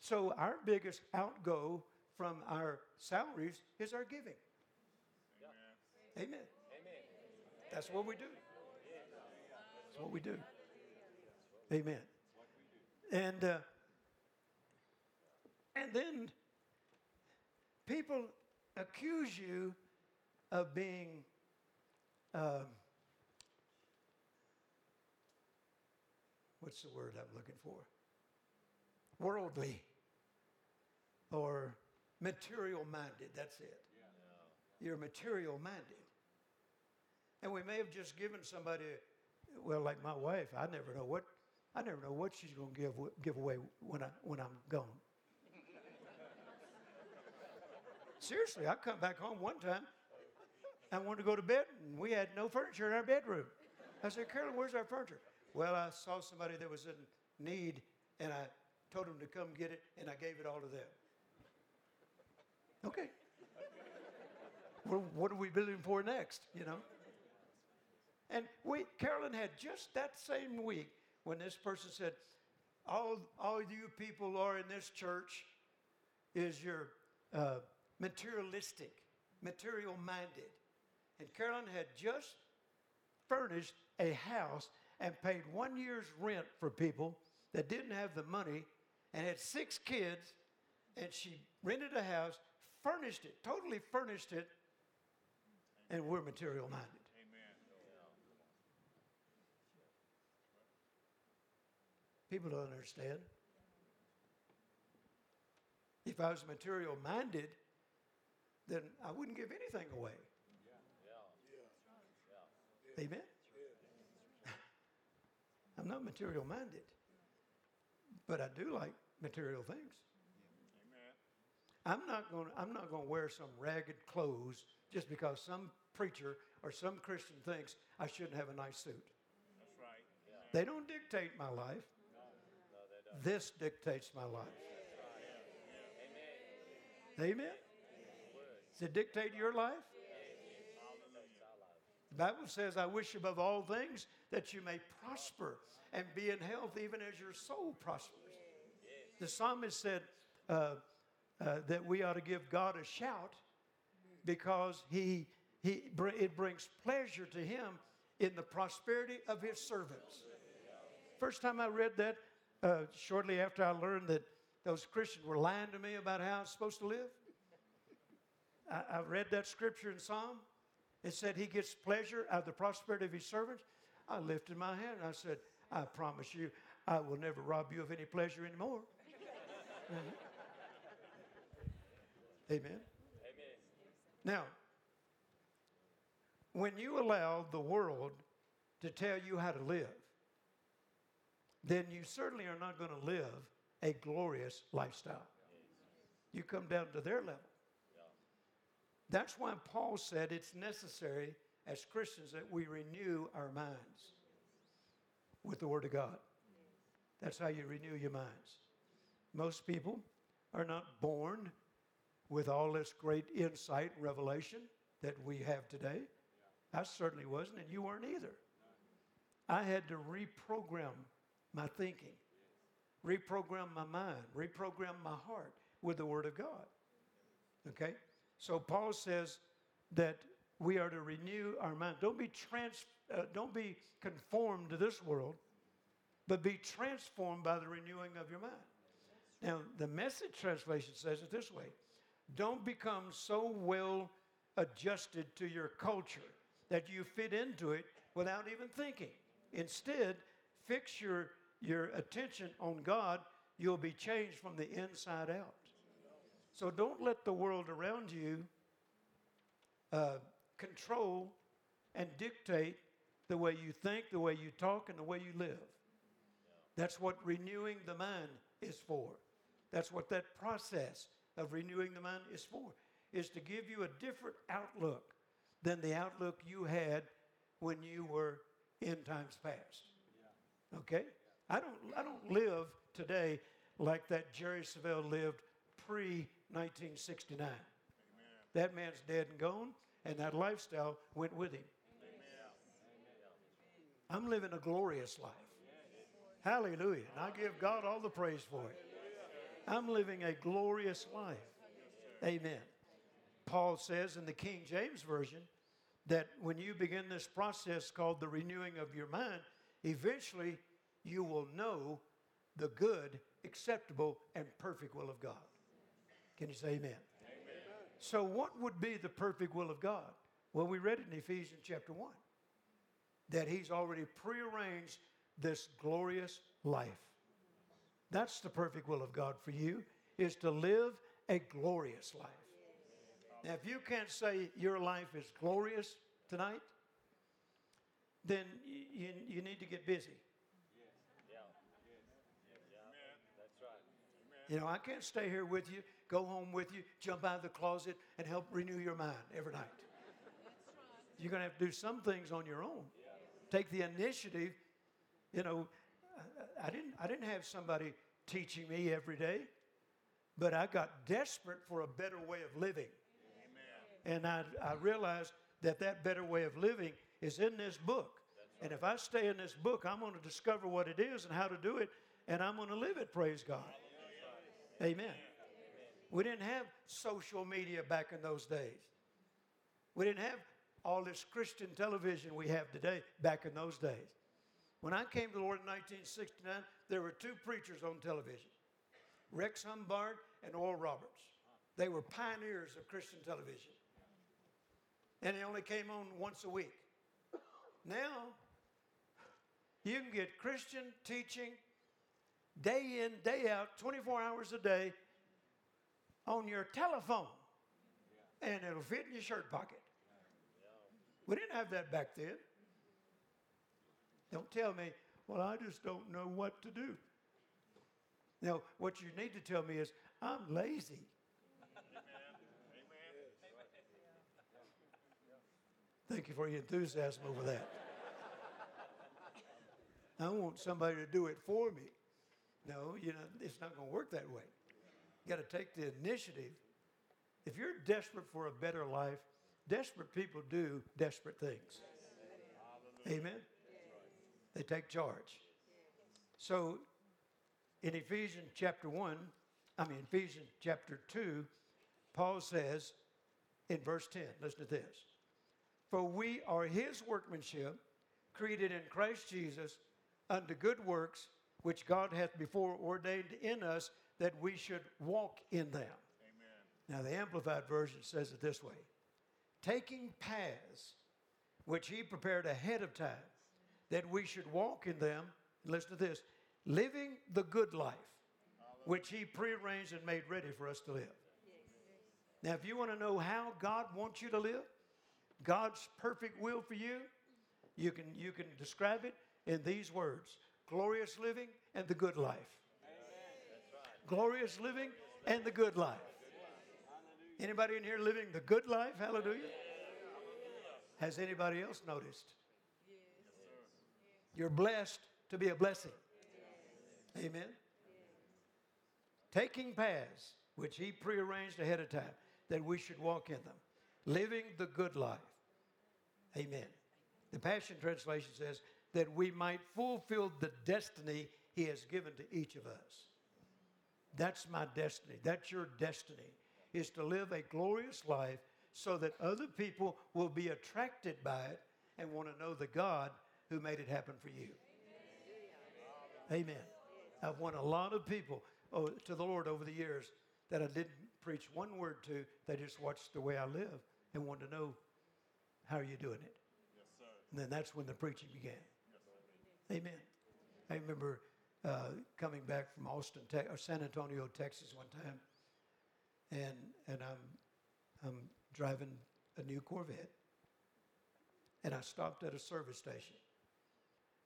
So our biggest outgo from our salaries is our giving. Amen. Amen. That's what we do. That's what we do. Amen. And uh, and then people accuse you of being um, what's the word I'm looking for? Worldly or material minded. That's it. You're material minded. And we may have just given somebody well, like my wife, I never know what I never know what she's going to give give away when I when I'm gone. Seriously, I come back home one time. I wanted to go to bed, and we had no furniture in our bedroom. I said, Carolyn, where's our furniture? Well, I saw somebody that was in need, and I told them to come get it, and I gave it all to them. Okay. well, what are we building for next? You know. And we, Carolyn had just that same week when this person said, all, all you people are in this church is your uh, materialistic, material minded. And Carolyn had just furnished a house and paid one year's rent for people that didn't have the money and had six kids and she rented a house, furnished it, totally furnished it, and we're material minded. People don't understand. If I was material minded, then I wouldn't give anything away. Amen. I'm not material minded, but I do like material things. I'm not going. I'm not going to wear some ragged clothes just because some preacher or some Christian thinks I shouldn't have a nice suit. That's right. They don't dictate my life. This dictates my life. amen Amen. Does it dictate your life? The Bible says, I wish above all things that you may prosper and be in health even as your soul prospers. The psalmist said uh, uh, that we ought to give God a shout because he, he, it brings pleasure to him in the prosperity of his servants. First time I read that, uh, shortly after I learned that those Christians were lying to me about how I was supposed to live, I, I read that scripture in Psalm. It said he gets pleasure out of the prosperity of his servants. I lifted my hand and I said, I promise you, I will never rob you of any pleasure anymore. Amen. Amen. Now, when you allow the world to tell you how to live, then you certainly are not going to live a glorious lifestyle. You come down to their level. That's why Paul said it's necessary as Christians that we renew our minds with the Word of God. That's how you renew your minds. Most people are not born with all this great insight and revelation that we have today. I certainly wasn't, and you weren't either. I had to reprogram my thinking, reprogram my mind, reprogram my heart with the Word of God. Okay? So Paul says that we are to renew our mind. Don't be trans, uh, don't be conformed to this world, but be transformed by the renewing of your mind. Now, the message translation says it this way Don't become so well adjusted to your culture that you fit into it without even thinking. Instead, fix your, your attention on God, you'll be changed from the inside out. So don't let the world around you uh, control and dictate the way you think, the way you talk, and the way you live. That's what renewing the mind is for. That's what that process of renewing the mind is for, is to give you a different outlook than the outlook you had when you were in times past. Okay? I don't, I don't live today like that Jerry Savelle lived pre 1969. That man's dead and gone, and that lifestyle went with him. I'm living a glorious life. Hallelujah. And I give God all the praise for it. I'm living a glorious life. Amen. Paul says in the King James Version that when you begin this process called the renewing of your mind, eventually you will know the good, acceptable, and perfect will of God. Can you say amen? amen? So, what would be the perfect will of God? Well, we read it in Ephesians chapter 1 that He's already prearranged this glorious life. That's the perfect will of God for you, is to live a glorious life. Now, if you can't say your life is glorious tonight, then you, you need to get busy. You know, I can't stay here with you, go home with you, jump out of the closet, and help renew your mind every night. You're going to have to do some things on your own. Take the initiative. You know, I, didn't, I didn't have somebody teaching me every day, but I got desperate for a better way of living. And I, I realized that that better way of living is in this book. And if I stay in this book, I'm going to discover what it is and how to do it, and I'm going to live it, praise God. Amen. We didn't have social media back in those days. We didn't have all this Christian television we have today back in those days. When I came to the Lord in 1969, there were two preachers on television Rex Humbard and Oral Roberts. They were pioneers of Christian television. And they only came on once a week. Now, you can get Christian teaching day in, day out, 24 hours a day on your telephone. And it'll fit in your shirt pocket. We didn't have that back then. Don't tell me, well, I just don't know what to do. Now, what you need to tell me is, I'm lazy. Thank you for your enthusiasm over that. I want somebody to do it for me. No, you know, it's not going to work that way. Got to take the initiative. If you're desperate for a better life, desperate people do desperate things. Amen. They take charge. So in Ephesians chapter 1, I mean, Ephesians chapter 2, Paul says in verse 10, listen to this. For we are his workmanship, created in Christ Jesus unto good works, which God hath before ordained in us that we should walk in them. Amen. Now, the Amplified Version says it this way taking paths which he prepared ahead of time, that we should walk in them. Listen to this living the good life, which he prearranged and made ready for us to live. Now, if you want to know how God wants you to live, God's perfect will for you, you can, you can describe it in these words glorious living and the good life. Glorious living and the good life. Anybody in here living the good life? Hallelujah. Has anybody else noticed? You're blessed to be a blessing. Amen. Taking paths which he prearranged ahead of time that we should walk in them, living the good life. Amen. The Passion Translation says that we might fulfill the destiny he has given to each of us. That's my destiny. That's your destiny, is to live a glorious life so that other people will be attracted by it and want to know the God who made it happen for you. Amen. Amen. I've won a lot of people oh, to the Lord over the years that I didn't preach one word to. They just watched the way I live and wanted to know how are you doing it. Yes, sir. And then that's when the preaching began. Yes, Amen. I remember uh, coming back from Austin, te- or San Antonio, Texas, one time, and and I'm I'm driving a new Corvette, and I stopped at a service station,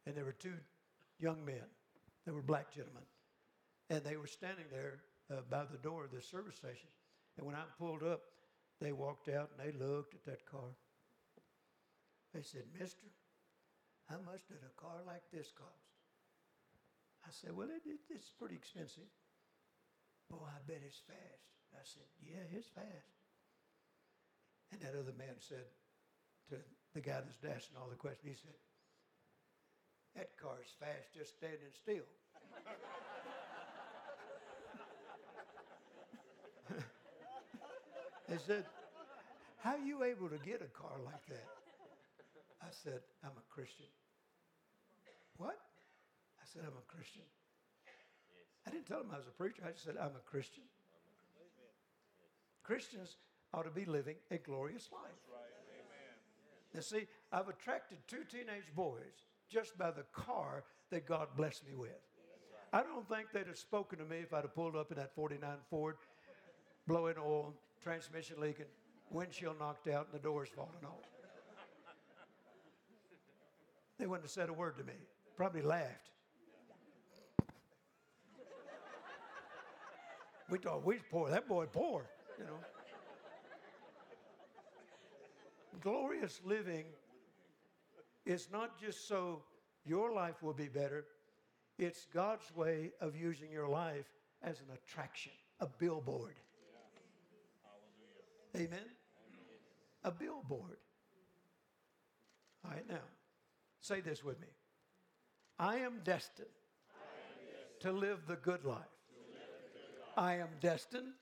and there were two young men they were black gentlemen. And they were standing there uh, by the door of the service station. And when I pulled up, they walked out and they looked at that car. They said, Mister, how much did a car like this cost? I said, Well, it, it, it's pretty expensive. Oh, I bet it's fast. I said, Yeah, it's fast. And that other man said to the guy that's asking all the questions, he said, that car's fast just standing still. they said, How are you able to get a car like that? I said, I'm a Christian. What? I said, I'm a Christian. I didn't tell them I was a preacher. I just said, I'm a Christian. Christians ought to be living a glorious life. Now, see, I've attracted two teenage boys just by the car that God blessed me with. I don't think they'd have spoken to me if I'd have pulled up in that 49 Ford, blowing oil, transmission leaking, windshield knocked out, and the doors falling off. They wouldn't have said a word to me. Probably laughed. We thought we was poor. That boy poor, you know. Glorious living is not just so your life will be better, it's God's way of using your life as an attraction, a billboard. Yeah. Amen? Amen? A billboard. All right, now, say this with me. I am destined, to live the good life. I am destined,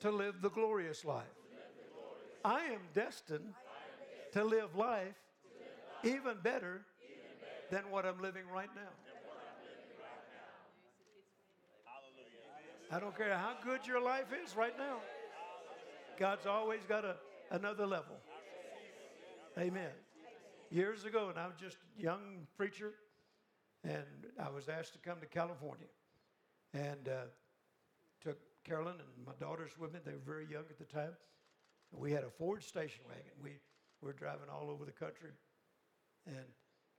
to live the glorious life. I am destined to live life even better than what I'm living right now. I don't care how good your life is right now. God's always got a, another level. Amen. Years ago, and I was just a young preacher, and I was asked to come to California. And uh, took Carolyn and my daughters with me. They were very young at the time. We had a Ford station wagon. We were driving all over the country and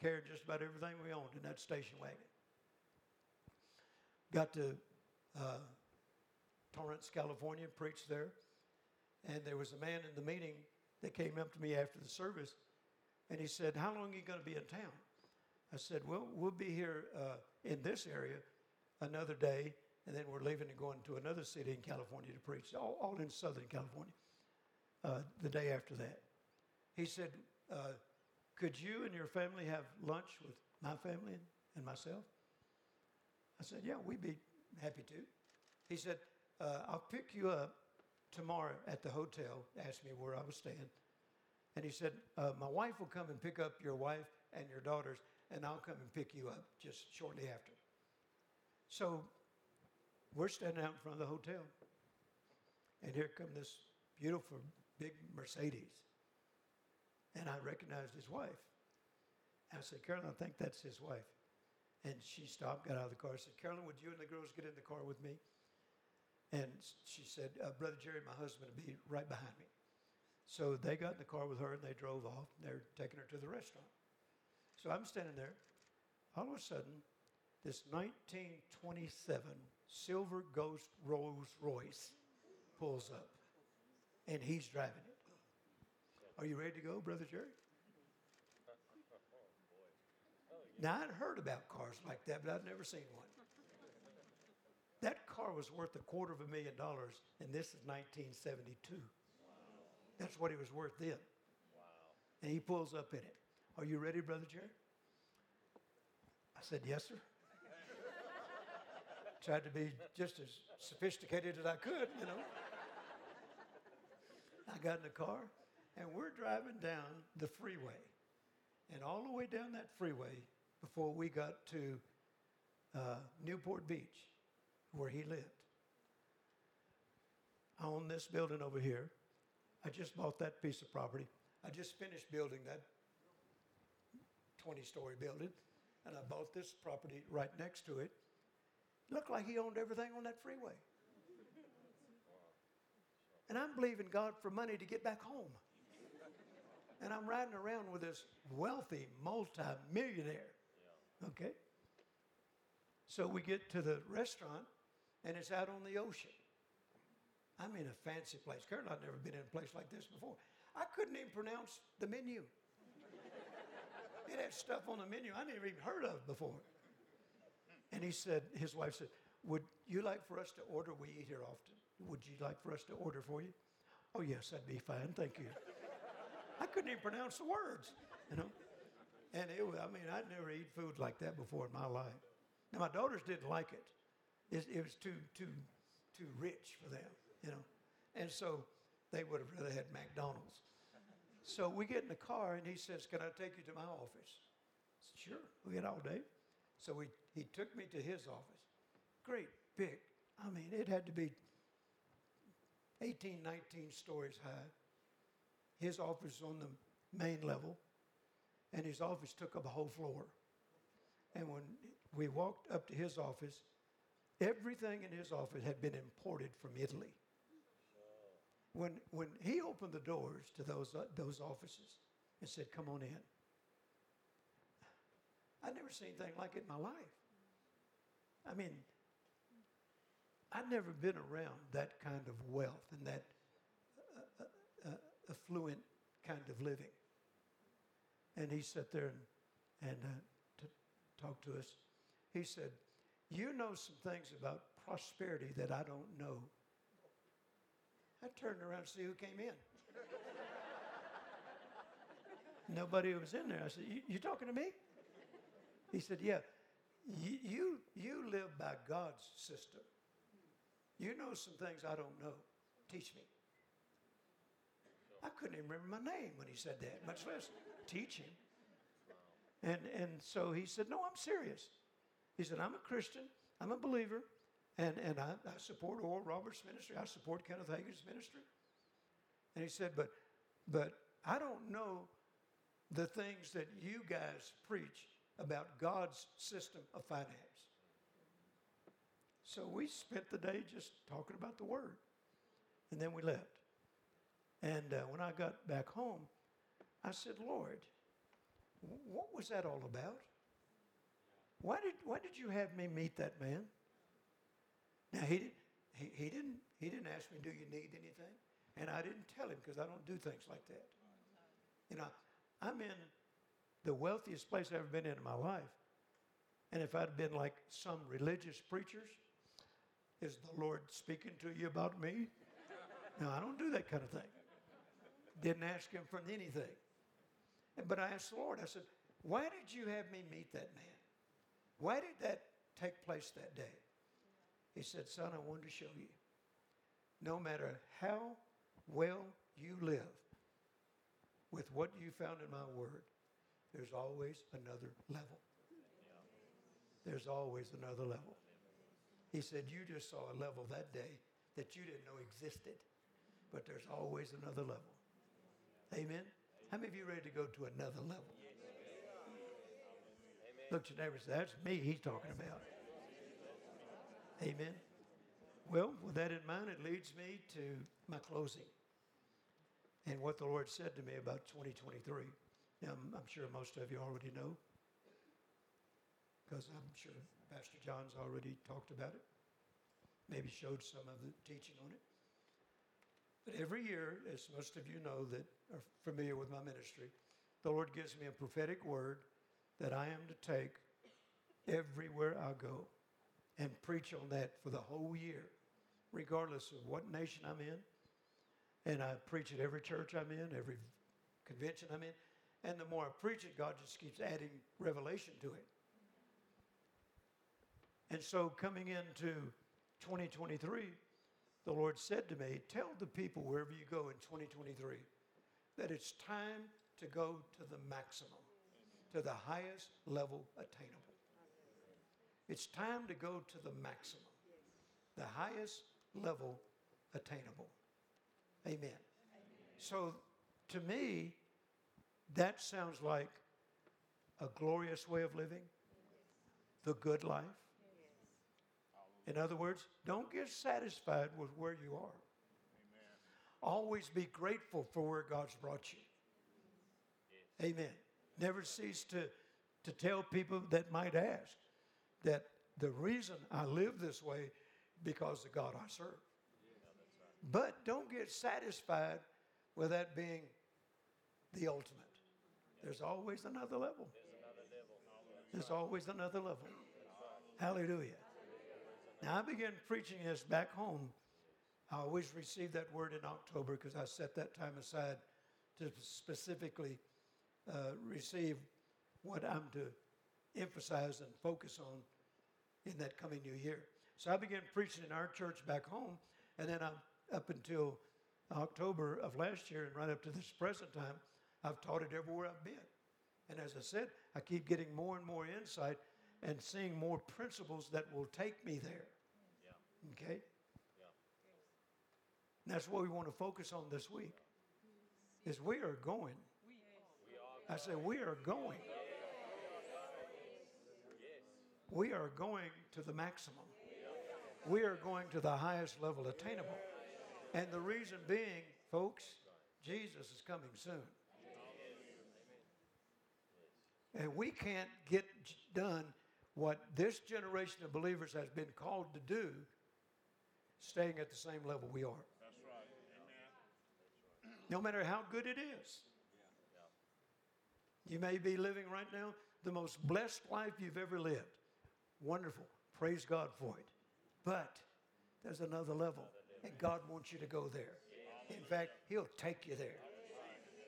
carried just about everything we owned in that station wagon. Got to uh, Torrance, California, preached there. And there was a man in the meeting that came up to me after the service and he said, How long are you going to be in town? I said, Well, we'll be here uh, in this area another day, and then we're leaving and going to another city in California to preach, all, all in Southern California, uh, the day after that. He said, uh, Could you and your family have lunch with my family and, myself? I said, Yeah, we'd be happy to. He said, uh, I'll pick you up tomorrow at the hotel. Asked me where I was staying. And he said, uh, My wife will come and pick up your wife and your daughters, and I'll come and pick you up just shortly after. So we're standing out in front of the hotel. And here come this beautiful big Mercedes. And I recognized his wife. I said, Carolyn, I think that's his wife. And she stopped, got out of the car, said, Carolyn, would you and the girls get in the car with me? And she said, uh, Brother Jerry, my husband, will be right behind me. So they got in the car with her and they drove off. They're taking her to the restaurant. So I'm standing there. All of a sudden, this 1927 Silver Ghost Rolls Royce pulls up, and he's driving it. Are you ready to go, Brother Jerry? Now, I'd heard about cars like that, but I'd never seen one. That car was worth a quarter of a million dollars, and this is 1972. That's what it was worth then. And he pulls up in it. Are you ready, Brother Jerry? I said, Yes, sir. Tried to be just as sophisticated as I could, you know. I got in the car, and we're driving down the freeway. And all the way down that freeway, before we got to uh, Newport Beach, where he lived, I own this building over here. I just bought that piece of property. I just finished building that 20 story building, and I bought this property right next to it. Looked like he owned everything on that freeway. And I'm believing God for money to get back home. And I'm riding around with this wealthy multi-millionaire. Okay? So we get to the restaurant, and it's out on the ocean. I'm in a fancy place. Karen, I've never been in a place like this before. I couldn't even pronounce the menu. it had stuff on the menu I never even heard of before. And he said, his wife said, Would you like for us to order? We eat here often. Would you like for us to order for you? Oh, yes, that'd be fine. Thank you. I couldn't even pronounce the words, you know. And it was, I mean, I'd never eat food like that before in my life. Now, my daughters didn't like it. It, it was too, too, too rich for them, you know. And so they would have rather had McDonald's. So we get in the car and he says, Can I take you to my office? Said, Sure, we get all day. So we, he took me to his office. Great big. I mean, it had to be 18, 19 stories high. His office on the main level, and his office took up a whole floor. And when we walked up to his office, everything in his office had been imported from Italy. When, when he opened the doors to those, uh, those offices and said, Come on in, I'd never seen anything like it in my life. I mean, I'd never been around that kind of wealth and that uh, uh, uh, affluent kind of living. And he sat there and, and uh, to to us. He said, You know some things about prosperity that I don't know. I turned around to see who came in. Nobody was in there. I said, You, you talking to me? He said, Yeah, you, you, live by God's system. You know some things I don't know. Teach me. I couldn't even remember my name when he said that, much less teach him. And, and so he said, No, I'm serious. He said, I'm a Christian, I'm a believer, And, and I, I support Oral Roberts' ministry. I support Kenneth Hagin's ministry. And he said, but, but I don't know the things that you guys preach about God's system of finance. So we spent the day just talking about the Word. And then we left. And uh, when I got back home, I said, Lord, what was that all about? Why did, why did you have me meet that man? Now, he, did, he, he, didn't, he didn't ask me, Do you need anything? And I didn't tell him because I don't do things like that. You know, I'm in the wealthiest place I've ever been in in my life. And if I'd been like some religious preachers, is the Lord speaking to you about me? No, I don't do that kind of thing. Didn't ask him for anything. But I asked the Lord, I said, Why did you have me meet that man? Why did that take place that day? He said, Son, I wanted to show you. No matter how well you live with what you found in my word, there's always another level. There's always another level. He said, You just saw a level that day that you didn't know existed, but there's always another level. Amen? How many of you ready to go to another level? Look at your neighbor and say, That's me he's talking about. Amen. Well, with that in mind, it leads me to my closing and what the Lord said to me about 2023. Now, I'm, I'm sure most of you already know because I'm sure Pastor John's already talked about it, maybe showed some of the teaching on it. But every year, as most of you know that are familiar with my ministry, the Lord gives me a prophetic word that I am to take everywhere I go and preach on that for the whole year, regardless of what nation I'm in. And I preach at every church I'm in, every convention I'm in. And the more I preach it, God just keeps adding revelation to it. And so coming into 2023, the Lord said to me, Tell the people wherever you go in 2023 that it's time to go to the maximum, to the highest level attainable. It's time to go to the maximum, the highest level attainable. Amen. So to me, that sounds like a glorious way of living, the good life. In other words, don't get satisfied with where you are. Always be grateful for where God's brought you. Amen. Never cease to, to tell people that might ask that the reason I live this way because the God I serve. But don't get satisfied with that being the ultimate. There's always another level. There's always another level. Hallelujah. Now, I began preaching this back home. I always received that word in October because I set that time aside to specifically uh, receive what I'm to emphasize and focus on in that coming new year. So I began preaching in our church back home, and then I'm up until October of last year and right up to this present time, I've taught it everywhere I've been. And as I said, I keep getting more and more insight and seeing more principles that will take me there. Yeah. Okay? Yeah. And that's what we want to focus on this week. Is we are going. I say we are going. We are going to the maximum. We are going to the highest level attainable. And the reason being, folks, Jesus is coming soon. And we can't get done what this generation of believers has been called to do, staying at the same level we are. That's right. Amen. No matter how good it is. You may be living right now the most blessed life you've ever lived. Wonderful. Praise God for it. But there's another level, and God wants you to go there. In fact, He'll take you there.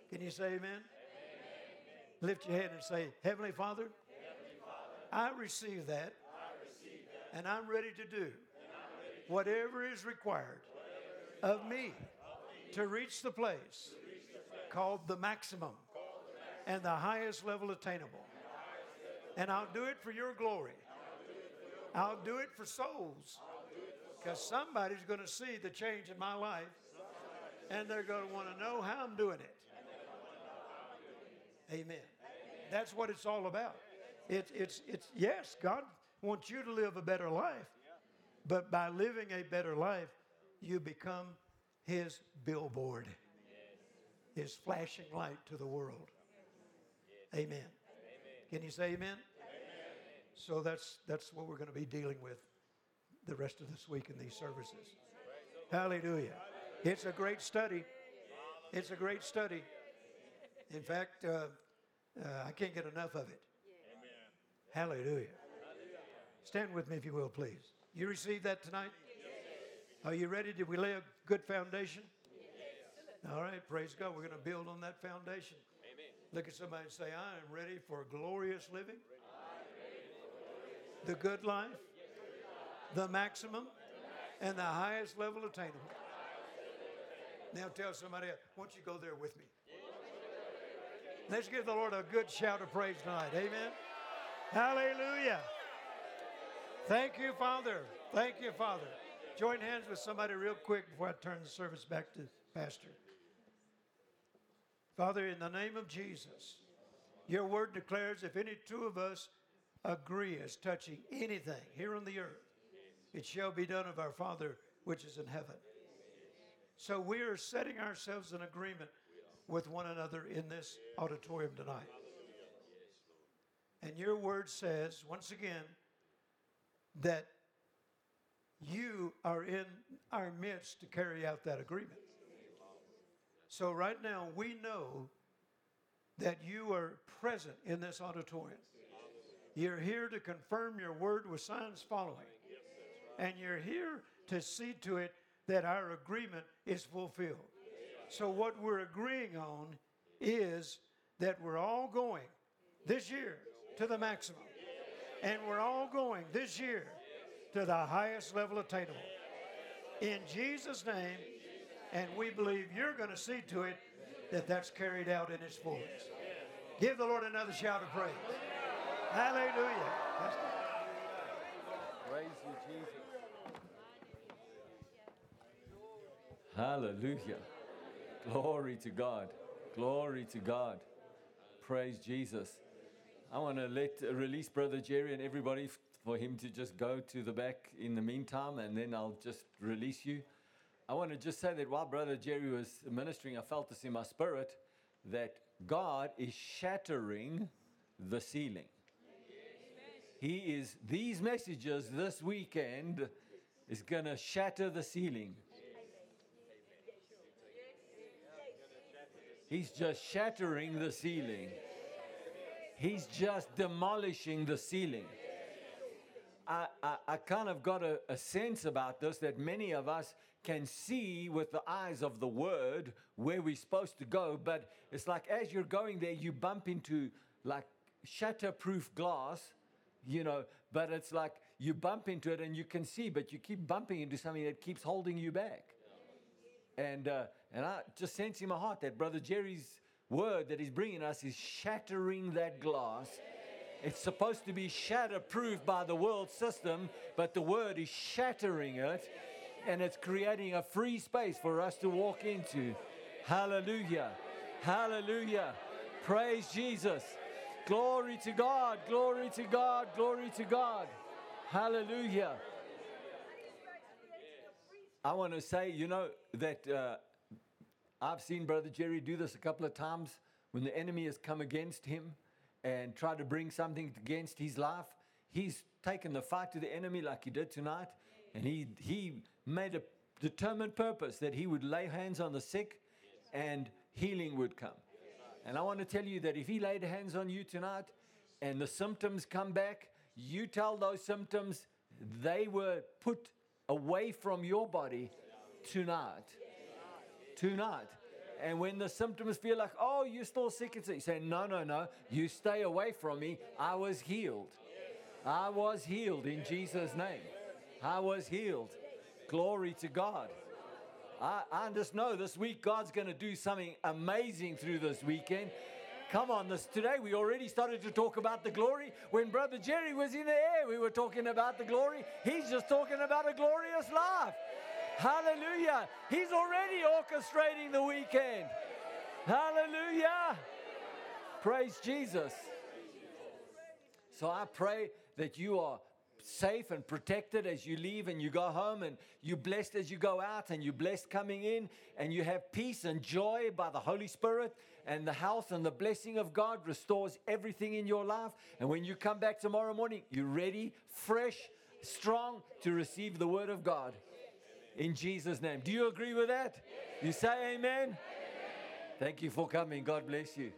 Can you say amen? Lift your hand and say, Heavenly Father, I receive that, and I'm ready to do whatever is required of me to reach the place called the maximum and the highest level attainable. And I'll do it for your glory. I'll do it for souls Because somebody's going to see the change in my life and they're going to want to know how I'm doing it. Amen. That's what it's all about. It's, it's, it's, yes, God wants you to live a better life, but by living a better life, you become His billboard, His flashing light to the world. Amen. Can you say amen? amen? So that's, that's what we're going to be dealing with the rest of this week in these services. Hallelujah. It's a great study. It's a great study. In fact, uh, uh, I can't get enough of it. Hallelujah. Stand with me, if you will, please. You received that tonight? Are you ready? Did we lay a good foundation? All right, praise God. We're going to build on that foundation. Look at somebody and say, I am ready for glorious living, the good life, the maximum, and the highest level attainable. Now tell somebody, why don't you go there with me? Let's give the Lord a good shout of praise tonight. Amen. Hallelujah. Thank you, Father. Thank you, Father. Join hands with somebody real quick before I turn the service back to Pastor. Father, in the name of Jesus, your word declares if any two of us agree as touching anything here on the earth, it shall be done of our Father which is in heaven. So we are setting ourselves in agreement with one another in this auditorium tonight. And your word says, once again, that you are in our midst to carry out that agreement. So, right now, we know that you are present in this auditorium. You're here to confirm your word with signs following. And you're here to see to it that our agreement is fulfilled. So, what we're agreeing on is that we're all going this year to the maximum. And we're all going this year to the highest level attainable. In Jesus' name, and we believe you're going to see to it that that's carried out in its fullness. Give the Lord another shout of praise. Hallelujah. Praise you, Jesus. Hallelujah. Glory to God. Glory to God. Praise Jesus. I want to let release Brother Jerry and everybody for him to just go to the back in the meantime, and then I'll just release you. I want to just say that while Brother Jerry was ministering, I felt this in my spirit that God is shattering the ceiling. He is, these messages this weekend is going to shatter the ceiling. He's just shattering the ceiling. He's just demolishing the ceiling. I, I, I kind of got a, a sense about this that many of us can see with the eyes of the word where we're supposed to go, but it's like as you're going there, you bump into like shatterproof glass, you know, but it's like you bump into it and you can see, but you keep bumping into something that keeps holding you back. And, uh, and I just sense in my heart that Brother Jerry's word that he's bringing us is shattering that glass. It's supposed to be shatterproof by the world system, but the word is shattering it and it's creating a free space for us to walk into. Hallelujah. Hallelujah. Praise Jesus. Glory to God. Glory to God. Glory to God. Hallelujah. I want to say, you know, that uh, I've seen Brother Jerry do this a couple of times when the enemy has come against him and tried to bring something against his life. He's taken the fight to the enemy like he did tonight, and he, he made a determined purpose that he would lay hands on the sick and healing would come. And I want to tell you that if he laid hands on you tonight and the symptoms come back, you tell those symptoms they were put away from your body tonight. Tonight. And when the symptoms feel like, oh, you're still sick, it's you say, no, no, no, you stay away from me. I was healed. I was healed in Jesus' name. I was healed. Glory to God. I, I just know this week God's going to do something amazing through this weekend Come on, this today we already started to talk about the glory. When Brother Jerry was in the air, we were talking about the glory. He's just talking about a glorious life. Hallelujah. He's already orchestrating the weekend. Hallelujah. Praise Jesus. So I pray that you are safe and protected as you leave and you go home and you're blessed as you go out and you're blessed coming in and you have peace and joy by the Holy Spirit and the health and the blessing of God restores everything in your life. And when you come back tomorrow morning, you're ready, fresh, strong to receive the word of God. In Jesus' name. Do you agree with that? You say amen? Thank you for coming. God bless you.